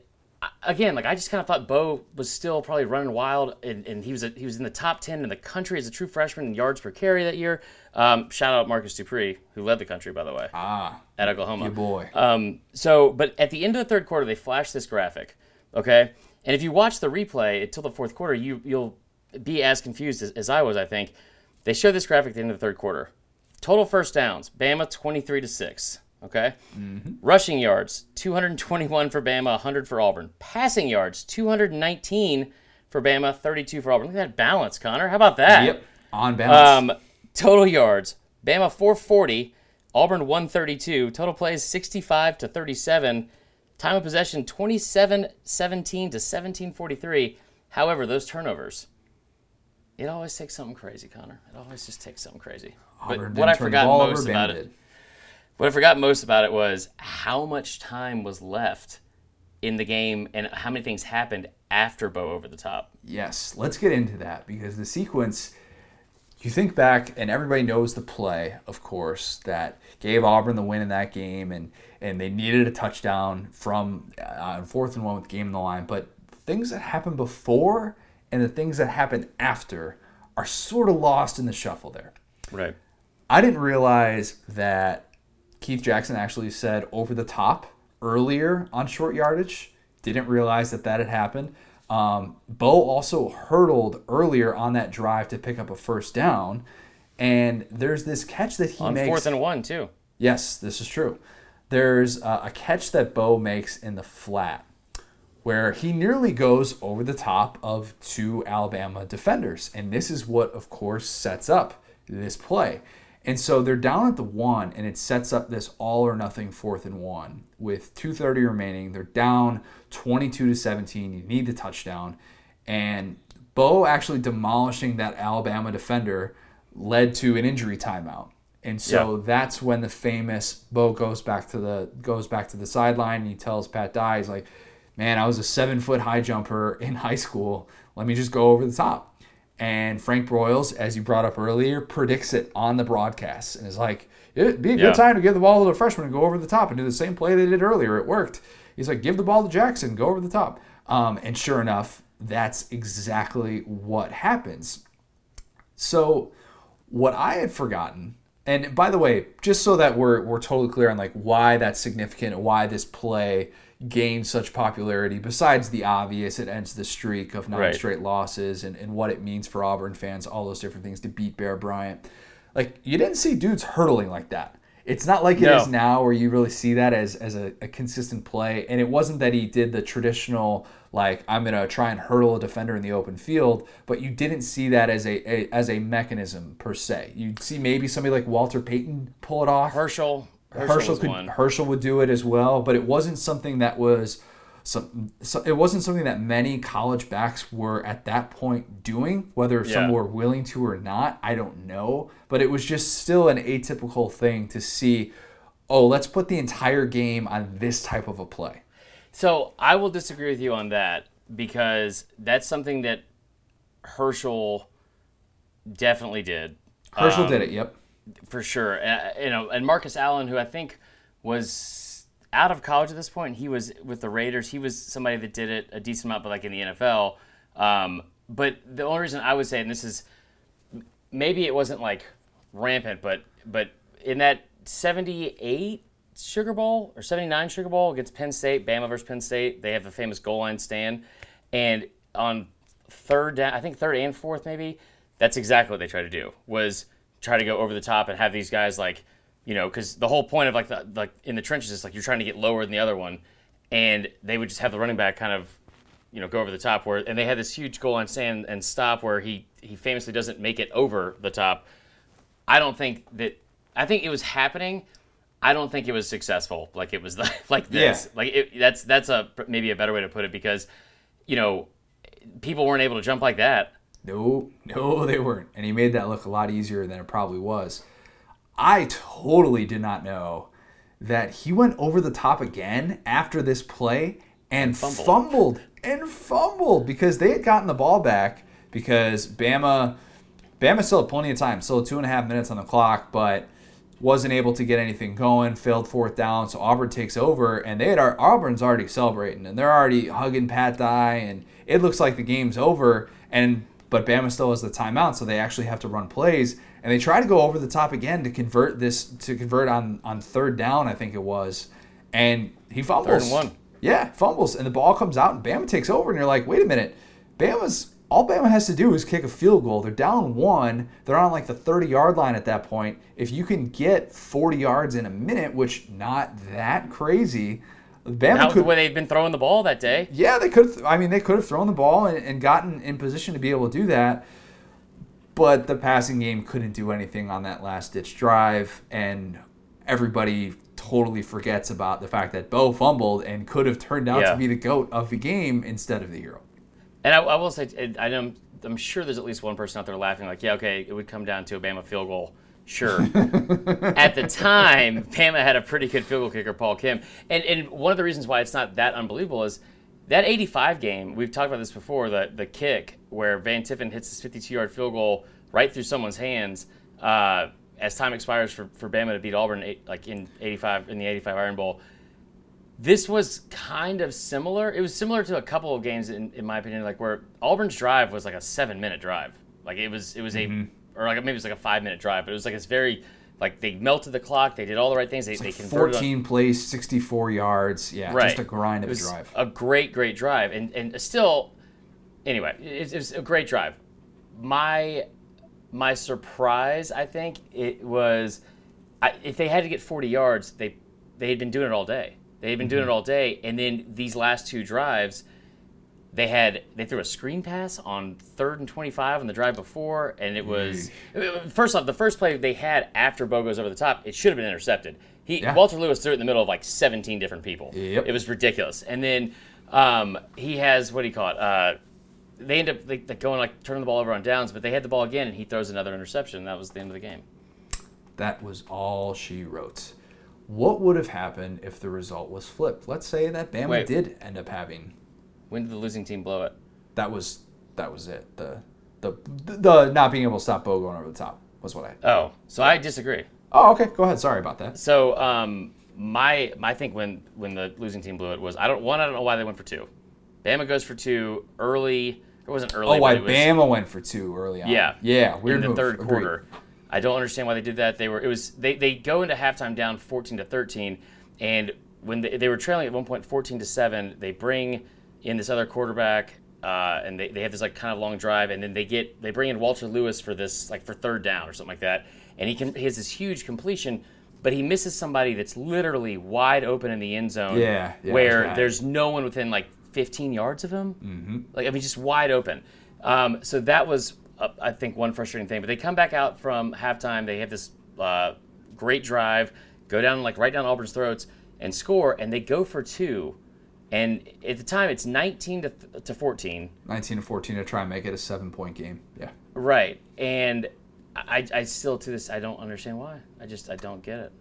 again, like I just kind of thought Bo was still probably running wild, and, and he was a, he was in the top ten in the country as a true freshman in yards per carry that year. Um, shout out Marcus Dupree, who led the country by the way Ah, at Oklahoma. your boy. Um, so, but at the end of the third quarter, they flash this graphic, okay? And if you watch the replay until the fourth quarter, you you'll be as confused as, as I was. I think they show this graphic at the end of the third quarter. Total first downs: Bama twenty three to six. Okay. Rushing yards: two hundred twenty one for Bama, hundred for Auburn. Passing yards: two hundred nineteen for Bama, thirty two for Auburn. Look at that balance, Connor. How about that? yep. On balance. Um, total yards: Bama 440, Auburn 132. Total plays 65 to 37. Time of possession 27 17 to 1743. However, those turnovers, it always takes something crazy, Connor. It always just takes something crazy. Auburn but what I didn't turn the forgot most about it. What I forgot most about it was how much time was left in the game and how many things happened after Bo over the top. Yes, let's get into that because the sequence. You think back, and everybody knows the play, of course, that gave Auburn the win in that game, and and they needed a touchdown from uh, fourth and one with the game in the line. But things that happened before and the things that happened after are sort of lost in the shuffle there. Right. I didn't realize that Keith Jackson actually said over the top earlier on short yardage. Didn't realize that that had happened. Um, Bo also hurdled earlier on that drive to pick up a first down, and there's this catch that he On makes. fourth and one, too. Yes, this is true. There's uh, a catch that Bo makes in the flat where he nearly goes over the top of two Alabama defenders. And this is what, of course, sets up this play. And so they're down at the one, and it sets up this all or nothing fourth and one with 2:30 remaining. They're down 22 to 17. You need the touchdown, and Bo actually demolishing that Alabama defender led to an injury timeout. And so yeah. that's when the famous Bo goes back to the goes back to the sideline and he tells Pat Dye, he's like, Man, I was a seven foot high jumper in high school. Let me just go over the top. And Frank Broyles, as you brought up earlier, predicts it on the broadcast and is like, It'd be a good yeah. time to give the ball to the freshman and go over the top and do the same play they did earlier. It worked. He's like, give the ball to Jackson, go over the top. Um, and sure enough, that's exactly what happens. So, what I had forgotten and by the way, just so that we're we're totally clear on like why that's significant and why this play gained such popularity, besides the obvious, it ends the streak of nine right. straight losses and, and what it means for Auburn fans, all those different things to beat Bear Bryant. Like you didn't see dudes hurtling like that. It's not like it no. is now where you really see that as, as a, a consistent play. And it wasn't that he did the traditional like I'm gonna try and hurdle a defender in the open field, but you didn't see that as a, a as a mechanism per se. You'd see maybe somebody like Walter Payton pull it off. Herschel Herschel, Herschel could one. Herschel would do it as well, but it wasn't something that was some, so it wasn't something that many college backs were at that point doing. Whether yeah. some were willing to or not, I don't know. But it was just still an atypical thing to see. Oh, let's put the entire game on this type of a play. So I will disagree with you on that because that's something that Herschel definitely did. Herschel um, did it. Yep, for sure. Uh, you know, and Marcus Allen, who I think was out of college at this point, he was with the Raiders. He was somebody that did it a decent amount, but like in the NFL. Um, but the only reason I would say, and this is maybe it wasn't like rampant, but but in that 78 Sugar Bowl or 79 Sugar Bowl against Penn State, Bama versus Penn State. They have the famous goal line stand. And on third down, I think third and fourth maybe, that's exactly what they tried to do was try to go over the top and have these guys like, you know, because the whole point of like the like in the trenches is like you're trying to get lower than the other one, and they would just have the running back kind of, you know, go over the top where and they had this huge goal line stand and stop where he he famously doesn't make it over the top. I don't think that I think it was happening, I don't think it was successful like it was like this. Yeah. Like it, that's that's a maybe a better way to put it because you know people weren't able to jump like that. No, no, they weren't, and he made that look a lot easier than it probably was. I totally did not know that he went over the top again after this play and fumbled. fumbled and fumbled because they had gotten the ball back because Bama Bama still had plenty of time, still two and a half minutes on the clock, but wasn't able to get anything going, failed fourth down, so Auburn takes over, and they had our Auburn's already celebrating, and they're already hugging Pat Dye, and it looks like the game's over, and but Bama still has the timeout, so they actually have to run plays, and they try to go over the top again to convert this to convert on on third down, I think it was, and he fumbles. Third and one. Yeah, fumbles, and the ball comes out, and Bama takes over, and you're like, wait a minute, Bama's all Bama has to do is kick a field goal. They're down one. They're on like the 30 yard line at that point. If you can get 40 yards in a minute, which not that crazy, Bama Not could, the way they've been throwing the ball that day. Yeah, they could. I mean, they could have thrown the ball and, and gotten in position to be able to do that. But the passing game couldn't do anything on that last ditch drive, and everybody totally forgets about the fact that Bo fumbled and could have turned out yeah. to be the goat of the game instead of the hero. And I, I will say, I know I'm sure there's at least one person out there laughing, like, yeah, okay, it would come down to a Bama field goal. Sure. At the time, Bama had a pretty good field goal kicker, Paul Kim. And, and one of the reasons why it's not that unbelievable is that 85 game, we've talked about this before, the, the kick where Van Tiffin hits his 52 yard field goal right through someone's hands uh, as time expires for, for Bama to beat Auburn like in 85 in the 85 Iron Bowl. This was kind of similar. It was similar to a couple of games, in, in my opinion, like where Auburn's drive was like a seven minute drive. Like it was, it was mm-hmm. a, or like maybe it was like a five minute drive, but it was like it's very, like they melted the clock. They did all the right things. They, they like converted. 14 plays, 64 yards. Yeah, right. just a grind of a drive. A great, great drive, and and still, anyway, it, it was a great drive. My my surprise, I think, it was I, if they had to get 40 yards, they they had been doing it all day. They had been doing it mm-hmm. all day, and then these last two drives, they had they threw a screen pass on third and 25 on the drive before, and it was first off the first play they had after Bo goes over the top. It should have been intercepted. He Yeah. Walter Lewis threw it in the middle of like 17 different people. Yep. It was ridiculous. And then um, he has what do you call it? Uh, they end up like, going like turning the ball over on downs, but they had the ball again, and he throws another interception. And that was the end of the game. That was all she wrote. What would have happened if the result was flipped? Let's say that Bama Wait. did end up having When did the losing team blow it? that was that was it. The the the not being able to stop Bo going over the top was what I. Oh, so I disagree. Oh, okay. Go ahead. Sorry about that. So um, my my think when when the losing team blew it was I don't one I don't know why they went for two. Bama goes for two early. It wasn't early. Oh, why was Bama went for two early on? Yeah. yeah. Weird in the move. third Agreed. quarter. I don't understand why they did that. They were it was they, they go into halftime down 14 to 13, and when they, they were trailing at one point 14 to seven, they bring in this other quarterback. Uh, and they, they have this like kind of long drive, and then they get they bring in Walter Lewis for this like for third down or something like that, and he can he has this huge completion, but he misses somebody that's literally wide open in the end zone. Yeah, yeah, where bad. there's no one within like 15 yards of him. Mm-hmm. Like I mean, just wide open. Um, so that was uh, I think one frustrating thing. But they come back out from halftime. They have this uh, great drive, go down like right down Auburn's throats and score, and they go for two. And at the time, it's 19 to, to 14. 19 to 14 to try and make it a seven point game. Yeah. Right. And I, I still to this I don't understand why. I just I don't get it.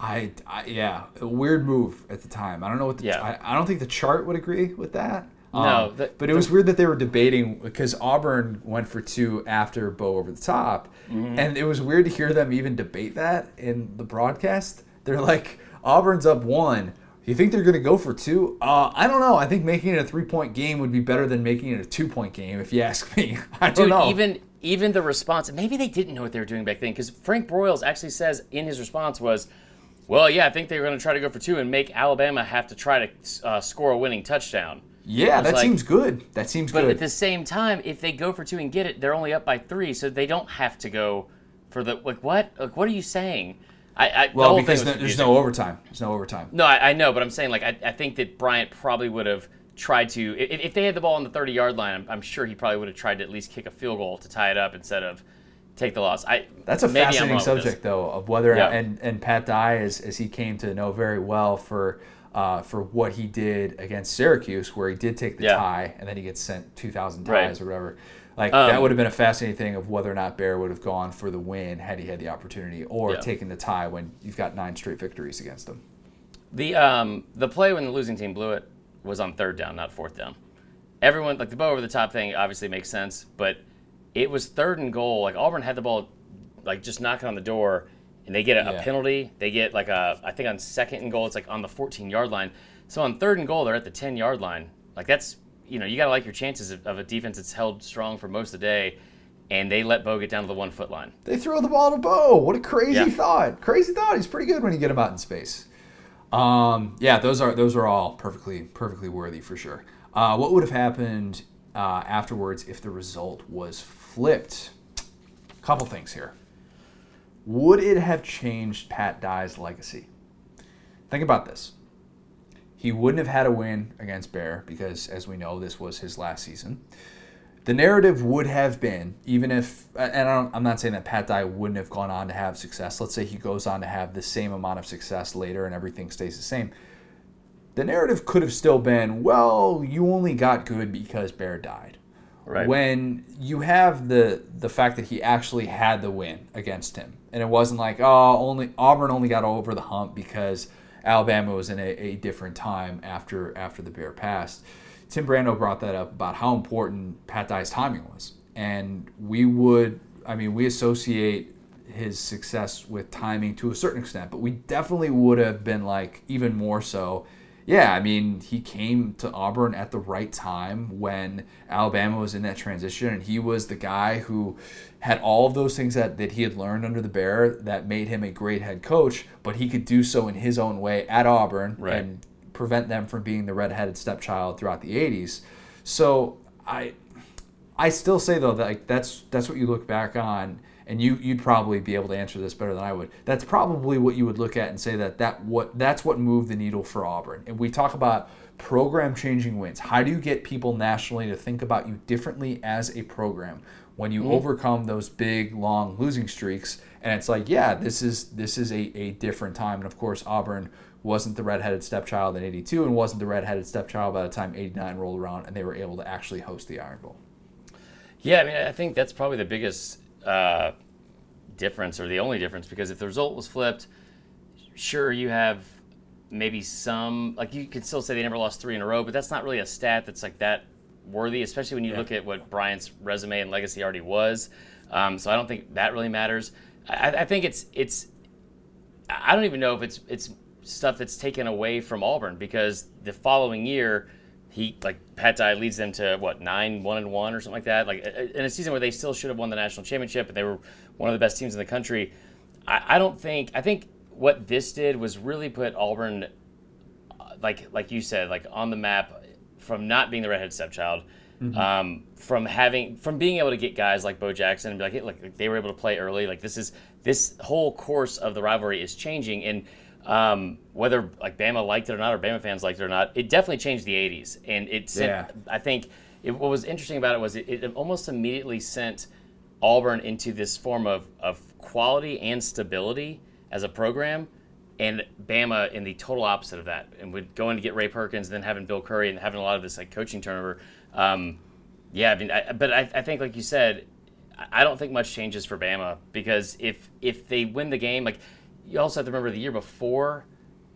I, I yeah, a weird move at the time. I don't know what the Yeah. I, I don't think the chart would agree with that. No, Um, the- but it was weird that they were debating because Auburn went for two after Bo over the top, Mm-hmm. and it was weird to hear them even debate that in the broadcast. They're like, Auburn's up one. You think they're going to go for two? Uh, I don't know. I think making it a three point game would be better than making it a two point game, if you ask me. I don't Dude, know. even even the response, maybe they didn't know what they were doing back then because Frank Broyles actually says in his response was, "Well, yeah, I think they were going to try to go for two and make Alabama have to try to uh, score a winning touchdown." yeah, that like- seems good. That seems But good. But at the same time, if they go for two and get it, they're only up by three, so they don't have to go for the like what? Like what are you saying? I, I the well, whole because thing there's no overtime. There's no overtime. No, I, I know, but I'm saying like I, I think that Bryant probably would have tried to if, if they had the ball on the 30 yard line. I'm, I'm sure he probably would have tried to at least kick a field goal to tie it up instead of take the loss. I That's a fascinating wrong with this. subject, though, of whether Yeah. and and Pat Dye, as, as he came to know very well for uh, for what he did against Syracuse, where he did take the Yeah. tie and then he gets sent two thousand Right. ties or whatever. Like Um, that would have been a fascinating thing of whether or not Bear would have gone for the win had he had the opportunity, or Yeah. taken the tie when you've got nine straight victories against them. The um the play when the losing team blew it was on third down, not fourth down. Everyone like the Bo over the top thing obviously makes sense, but it was third and goal. Like Auburn had the ball like just knocking on the door and they get a, a penalty. They get like a I think on second and goal it's like on the 14 yard line. So on third and goal they're at the 10 yard line. Like that's you know, you got to like your chances of, of a defense that's held strong for most of the day and they let Bo get down to the 1 foot line. They throw the ball to Bo. What a crazy Yeah. thought! Crazy thought. He's pretty good when you get him out in space. Um, yeah, those are those are all perfectly perfectly worthy for sure. Uh, what would have happened uh, afterwards if the result was flipped? Couple things here. Would it have changed Pat Dye's legacy? Think about this. He wouldn't have had a win against Bear because, as we know, this was his last season the narrative would have been, even if, and I don't, I'm not saying that Pat Dye wouldn't have gone on to have success. Let's say he goes on to have the same amount of success later and everything stays the same. The narrative could have still been, well, you only got good because Bear died. Right. When you have the the fact that he actually had the win against him, and it wasn't like, oh, only Auburn only got over the hump because Alabama was in a, a different time after after the Bear passed. Tim Brando brought that up about how important Pat Dye's timing was, and we would, I mean, we associate his success with timing to a certain extent, but we definitely would have been like even more so. Yeah, I mean, he came to Auburn at the right time when Alabama was in that transition, and he was the guy who had all of those things that, that he had learned under the Bear that made him a great head coach, but he could do so in his own way at Auburn Right. and prevent them from being the redheaded stepchild throughout the 80s. So I I still say though that like that's that's what you look back on and you you'd probably be able to answer this better than I would. That's probably what you would look at and say that that what that's what moved the needle for Auburn. And we talk about program changing wins. How do you get people nationally to think about you differently as a program when you mm-hmm. overcome those big long losing streaks? And it's like, yeah, this is this is a, a different time. And of course, Auburn wasn't the redheaded stepchild in 82 and wasn't the redheaded stepchild by the time 89 rolled around and they were able to actually host the Iron Bowl. Yeah, I mean, I think that's probably the biggest uh, difference or the only difference because if the result was flipped, sure, you have maybe some, like you could still say they never lost three in a row, but that's not really a stat that's like that worthy, especially when you yeah. look at what Bryant's resume and legacy already was. Um, so I don't think that really matters. I, I think it's it's I don't even know if it's it's stuff that's taken away from Auburn because the following year, he like Pat Dye leads them to what nine one and one or something like that. Like in a season where they still should have won the national championship and they were one of the best teams in the country. I, I don't think I think what this did was really put Auburn, uh, like like you said, like on the map from not being the redhead stepchild. Mm-hmm. Um, from having from being able to get guys like Bo Jackson and be like, hey, like they were able to play early. Like this is this whole course of the rivalry is changing and um, whether like Bama liked it or not, or Bama fans liked it or not, it definitely changed the '80s, and it sent. Yeah. I think it, what was interesting about it was it, it, almost immediately sent Auburn into this form of of quality and stability as a program, and Bama in the total opposite of that, and would going to get Ray Perkins, and then having Bill Curry, and having a lot of this like coaching turnover. Um, yeah, I mean, I, but I, I think like you said, I don't think much changes for Bama because if if they win the game, like you also have to remember the year before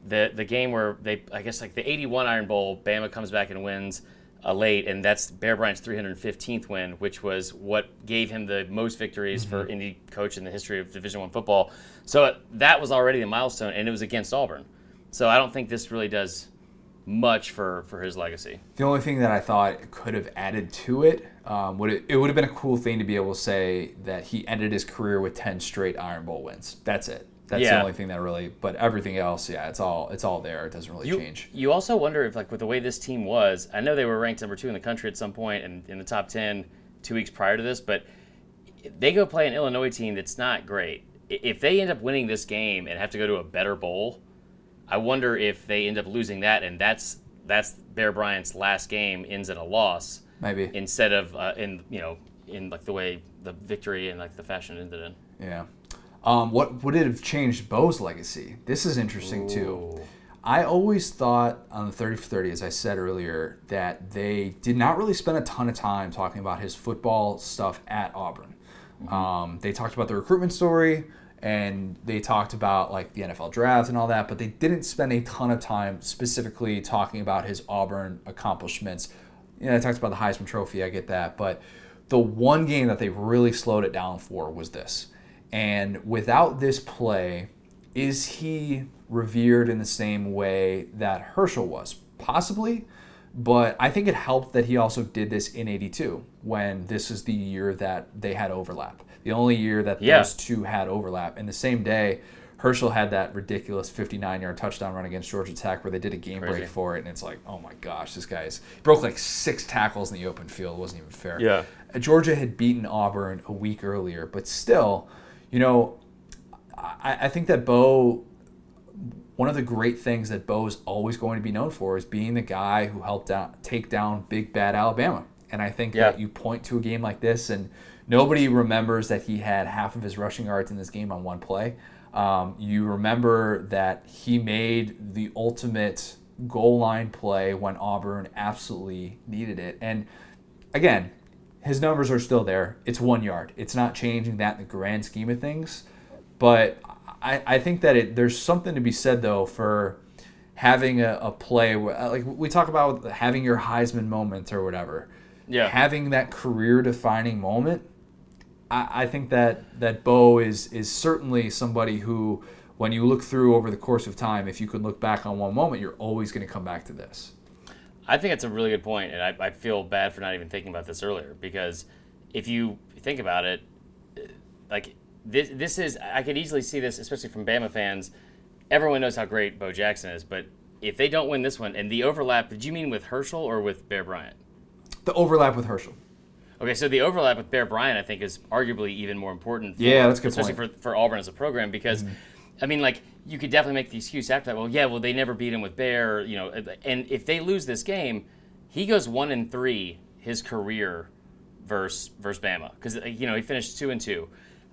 the the game where they I guess like the 81 Iron Bowl, Bama comes back and wins uh, late, and that's Bear Bryant's 315th win, which was what gave him the most victories mm-hmm. for any coach in the history of Division One football. So uh, that was already a milestone, and it was against Auburn. So I don't think this really does much for for his legacy. The only thing that I thought could have added to it um, would it, it would have been a cool thing to be able to say that he ended his career with 10 straight Iron Bowl wins. That's it. That's yeah. the only thing that really. But everything else, yeah, it's all it's all there. It doesn't really you, change. You also wonder if, like, with the way this team was, I know they were ranked number two in the country at some point and in the top ten two weeks prior to this, but they go play an Illinois team that's not great. If they end up winning this game and have to go to a better bowl, I wonder if they end up losing that, and that's that's Bear Bryant's last game ends in a loss. Maybe instead of uh, in you know in like the way the victory and like the fashion ended in. Yeah. Um, what would it have changed Bo's legacy? This is interesting Ooh. too. I always thought on the 30 for 30, as I said earlier, that they did not really spend a ton of time talking about his football stuff at Auburn. Mm-hmm. Um, they talked about the recruitment story and they talked about like the NFL draft and all that, but they didn't spend a ton of time specifically talking about his Auburn accomplishments. You know, they talked about the Heisman Trophy, I get that, but the one game that they really slowed it down for was this. And without this play, is he revered in the same way that Herschel was? Possibly, but I think it helped that he also did this in 82 when this is the year that they had overlap. The only year that yeah. those two had overlap. And the same day, Herschel had that ridiculous 59 yard touchdown run against Georgia Tech where they did a game Crazy. break for it. And it's like, oh my gosh, this guy's broke like six tackles in the open field. It wasn't even fair. Yeah. Georgia had beaten Auburn a week earlier, but still, you know, I, I think that Bo, one of the great things that Bo is always going to be known for is being the guy who helped out, take down big bad Alabama. And I think yeah. that you point to a game like this, and nobody remembers that he had half of his rushing yards in this game on one play. Um, you remember that he made the ultimate goal line play when Auburn absolutely needed it. And again, his numbers are still there. It's one yard. It's not changing that in the grand scheme of things. But I, I think that it, there's something to be said, though, for having a, a play. Where, uh, like we talk about having your Heisman moment or whatever. Yeah. Having that career defining moment. I, I think that, that Bo is, is certainly somebody who, when you look through over the course of time, if you could look back on one moment, you're always going to come back to this. I think it's a really good point, and I, I feel bad for not even thinking about this earlier because if you think about it, like this, this is I could easily see this, especially from Bama fans. Everyone knows how great Bo Jackson is, but if they don't win this one and the overlap, did you mean with Herschel or with Bear Bryant? The overlap with Herschel. Okay, so the overlap with Bear Bryant, I think, is arguably even more important. For, Yeah, that's a good especially point. for for Auburn as a program because, mm-hmm. I mean, like you could definitely make the excuse after that. Well, yeah, well they never beat him with Bear, you know, and if they lose this game, he goes one and three his career versus versus Bama because you know he finished two and two.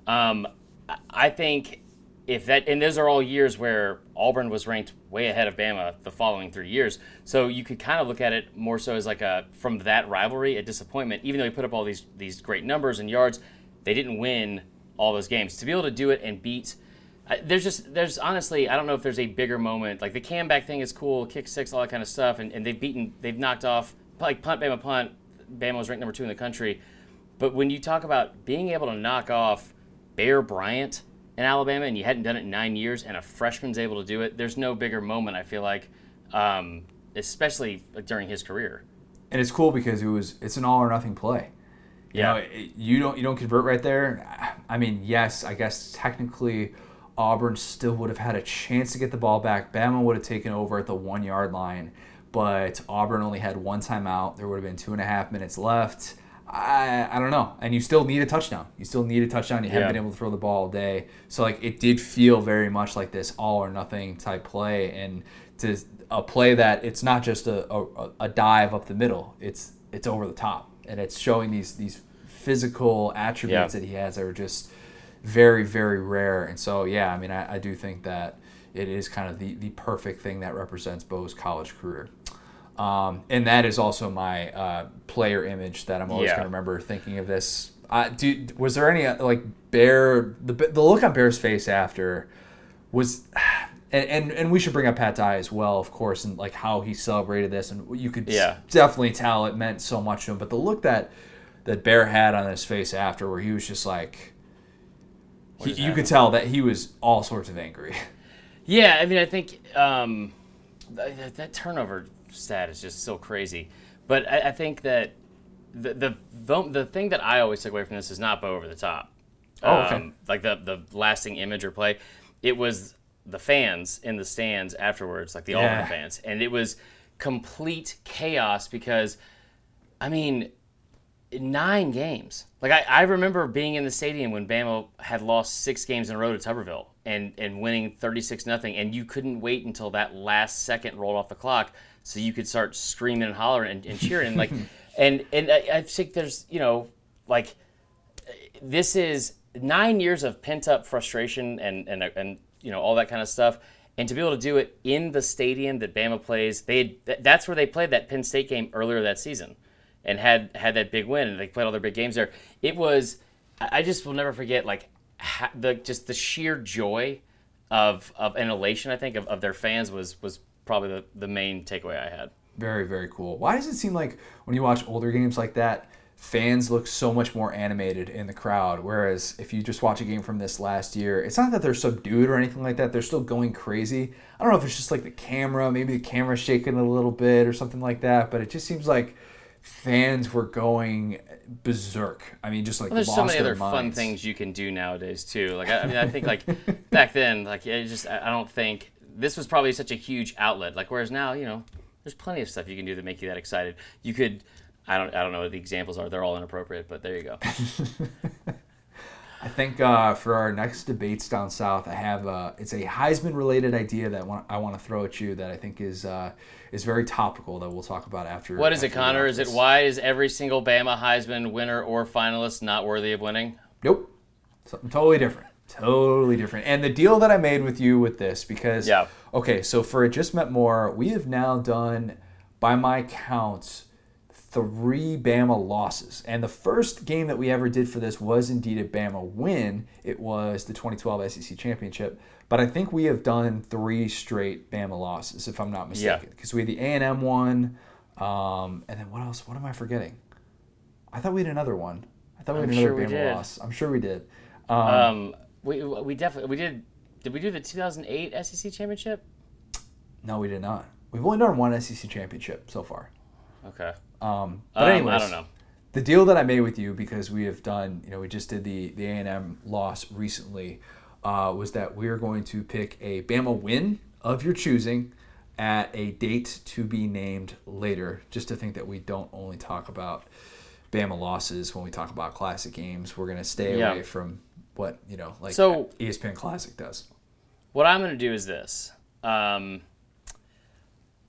Um, I- I think if that and those are all years where Auburn was ranked way ahead of Bama the following three years. So you could kind of look at it more so as like a from that rivalry a disappointment. Even though he put up all these these great numbers and yards, they didn't win all those games. To be able to do it and beat. I- There's just there's honestly I don't know if there's a bigger moment like the cam back thing is cool kick six all that kind of stuff and, and they've beaten they've knocked off like punt Bama punt Bama was ranked number two in the country but when you talk about being able to knock off Bear Bryant in Alabama and you hadn't done it in nine years and a freshman's able to do it, there's no bigger moment, I feel like, um, especially during his career. and it's cool because it was it's an all or nothing play. You Yeah. know, it- you don't you don't convert right there. I mean, yes, I guess technically Auburn still would have had a chance to get the ball back. Bama would have taken over at the one yard line, but Auburn only had one timeout. There would have been two and a half minutes left. I, I don't know. And you still need a touchdown. You still need a touchdown. You haven't been able to throw the ball all day. So like it did feel very much like this all or nothing type play and to a play that it's not just a, a, a dive up the middle. It's it's over the top. And it's showing these these physical attributes Yeah. that he has that are just very, very rare. And so yeah, I mean I, I do think that it is kind of the, the perfect thing that represents Bo's college career. Um, and that is also my uh, player image that I'm always Yeah. going to remember thinking of this. Uh, do, was there any uh, like Bear the the look on Bear's face after was, and, and and we should bring up Pat Dye as well, of course, and like how he celebrated this, and you could Yeah. definitely tell it meant so much to him. But the look that that Bear had on his face after, where he was just like, he, you could tell that he was all sorts of angry. Yeah, I mean, I think um, that, that turnover stat is just so crazy. But I, I think that the, the the the thing that I always took away from this is not Bo over the top. Oh, okay. Um, like the the lasting image or play, it was the fans in the stands afterwards, like the Yeah. Auburn fans, and it was complete chaos because, I mean, nine games. Like I, I remember being in the stadium when Bama had lost six games in a row to Tuberville and, and winning 36 nothing and you couldn't wait until that last second rolled off the clock so you could start screaming and hollering and, and cheering like and and I, I think there's you know like this is nine years of pent up frustration and and and you know all that kind of stuff. And to be able to do it in the stadium that Bama plays, they that's where they played that Penn State game earlier that season, and had had that big win. And they played all their big games there. It was I just will never forget like the just the sheer joy of of an elation. I think of, of their fans was was probably the, the main takeaway I had. Very, very cool. Why does it seem like when you watch older games like that, fans look so much more animated in the crowd? Whereas if you just watch a game from this last year, it's not that they're subdued or anything like that. They're still going crazy. I don't know if it's just like the camera, maybe the camera's shaking a little bit or something like that, but it just seems like fans were going berserk. I mean, just like Well, there's lost so many other fun things you can do nowadays too. Like I, I mean, I think like back then, like it just I I don't think this was probably such a huge outlet. Like whereas now, you know, there's plenty of stuff you can do that make you that excited. You could, I don't I don't know what the examples are. They're all inappropriate, but there you go. I think uh, for our next debates down south, I have uh, it's a Heisman related idea that I want to throw at you that I think is uh, is very topical that we'll talk about after. What is it, after we Connor? Is it why is every single Bama Heisman winner or finalist not worthy of winning? Nope, something totally different. Totally different. And the deal that I made with you with this because Yeah. okay, so for it just met more, we have now done by my count three Bama losses. And the first game that we ever did for this was indeed a Bama win. It was the 2012 SEC Championship. But I think we have done three straight Bama losses, if I'm not mistaken. Because we had the A&M one, um, and then what else? What am I forgetting? I thought we had another one. I thought we had I'm another sure Bama did. loss. I'm sure we did. Um, we we definitely we did. Did we do the 2008 SEC championship? No, we did not. We've only done one SEC championship so far. Okay. Um, but Um, anyways, I don't know. the deal that I made with you because we have done, you know, we just did the the A and M loss recently, uh, was that we are going to pick a Bama win of your choosing at a date to be named later. Just to think that we don't only talk about Bama losses when we talk about classic games. We're gonna stay Yeah. away from what you know, like So- ESPN Classic does. What I'm going to do is this. Um,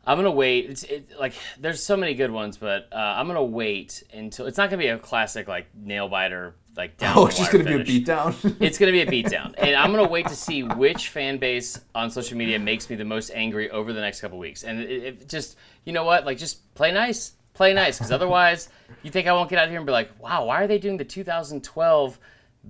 I'm going to wait. It's it, like there's so many good ones, but uh, I'm going to wait until it's not going to be a classic like nail biter like down. Oh, it's just gonna finish. be a beatdown. It's going to be a beatdown, and I'm going to wait to see which fan base on social media makes me the most angry over the next couple weeks. And it, it just, you know what? Like, just play nice, play nice, because otherwise, you think I won't get out here and be like, wow, why are they doing the 2012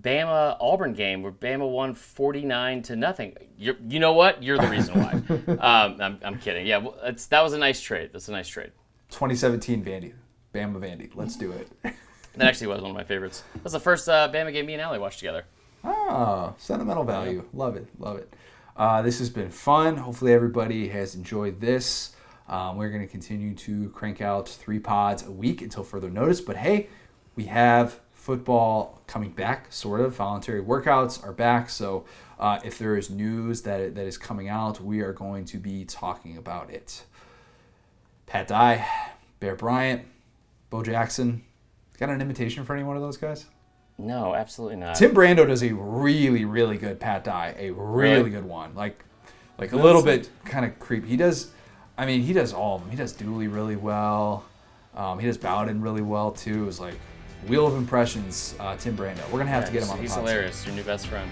Bama Auburn game where Bama won 49 to nothing? You're, you know what? You're the reason why. um, I'm, I'm kidding. Yeah, well, it's, that was a nice trade. That's a nice trade. 2017 Vandy, Bama Vandy. Let's do it. That actually was one of my favorites. That's the first uh, Bama game me and Allie watched together. Ah, sentimental value. Love it. Love it. Uh, this has been fun. Hopefully, everybody has enjoyed this. Um, we're going to continue to crank out three pods a week until further notice. But hey, we have football coming back, sort of. Voluntary workouts are back. So uh, if there is news that, that is coming out, we are going to be talking about it. Pat Dye, Bear Bryant, Bo Jackson. Got an invitation for any one of those guys? No, absolutely not. Tim Brando does a really, really good Pat Dye, a really, Really? good one. Like, like a little bit kind of creepy. He does, I mean, he does all of them. He does Dooley really well. Um, he does Bowden really well too. It's like Wheel of Impressions, uh, Tim Brando. We're gonna have to get him on the podcast. He's podcast. hilarious. Your new best friend.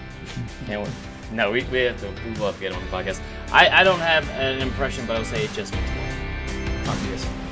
Can't wait. No, we, we have to. We love to get him on the podcast. I, I don't have an impression, but I would say it just makes DSM.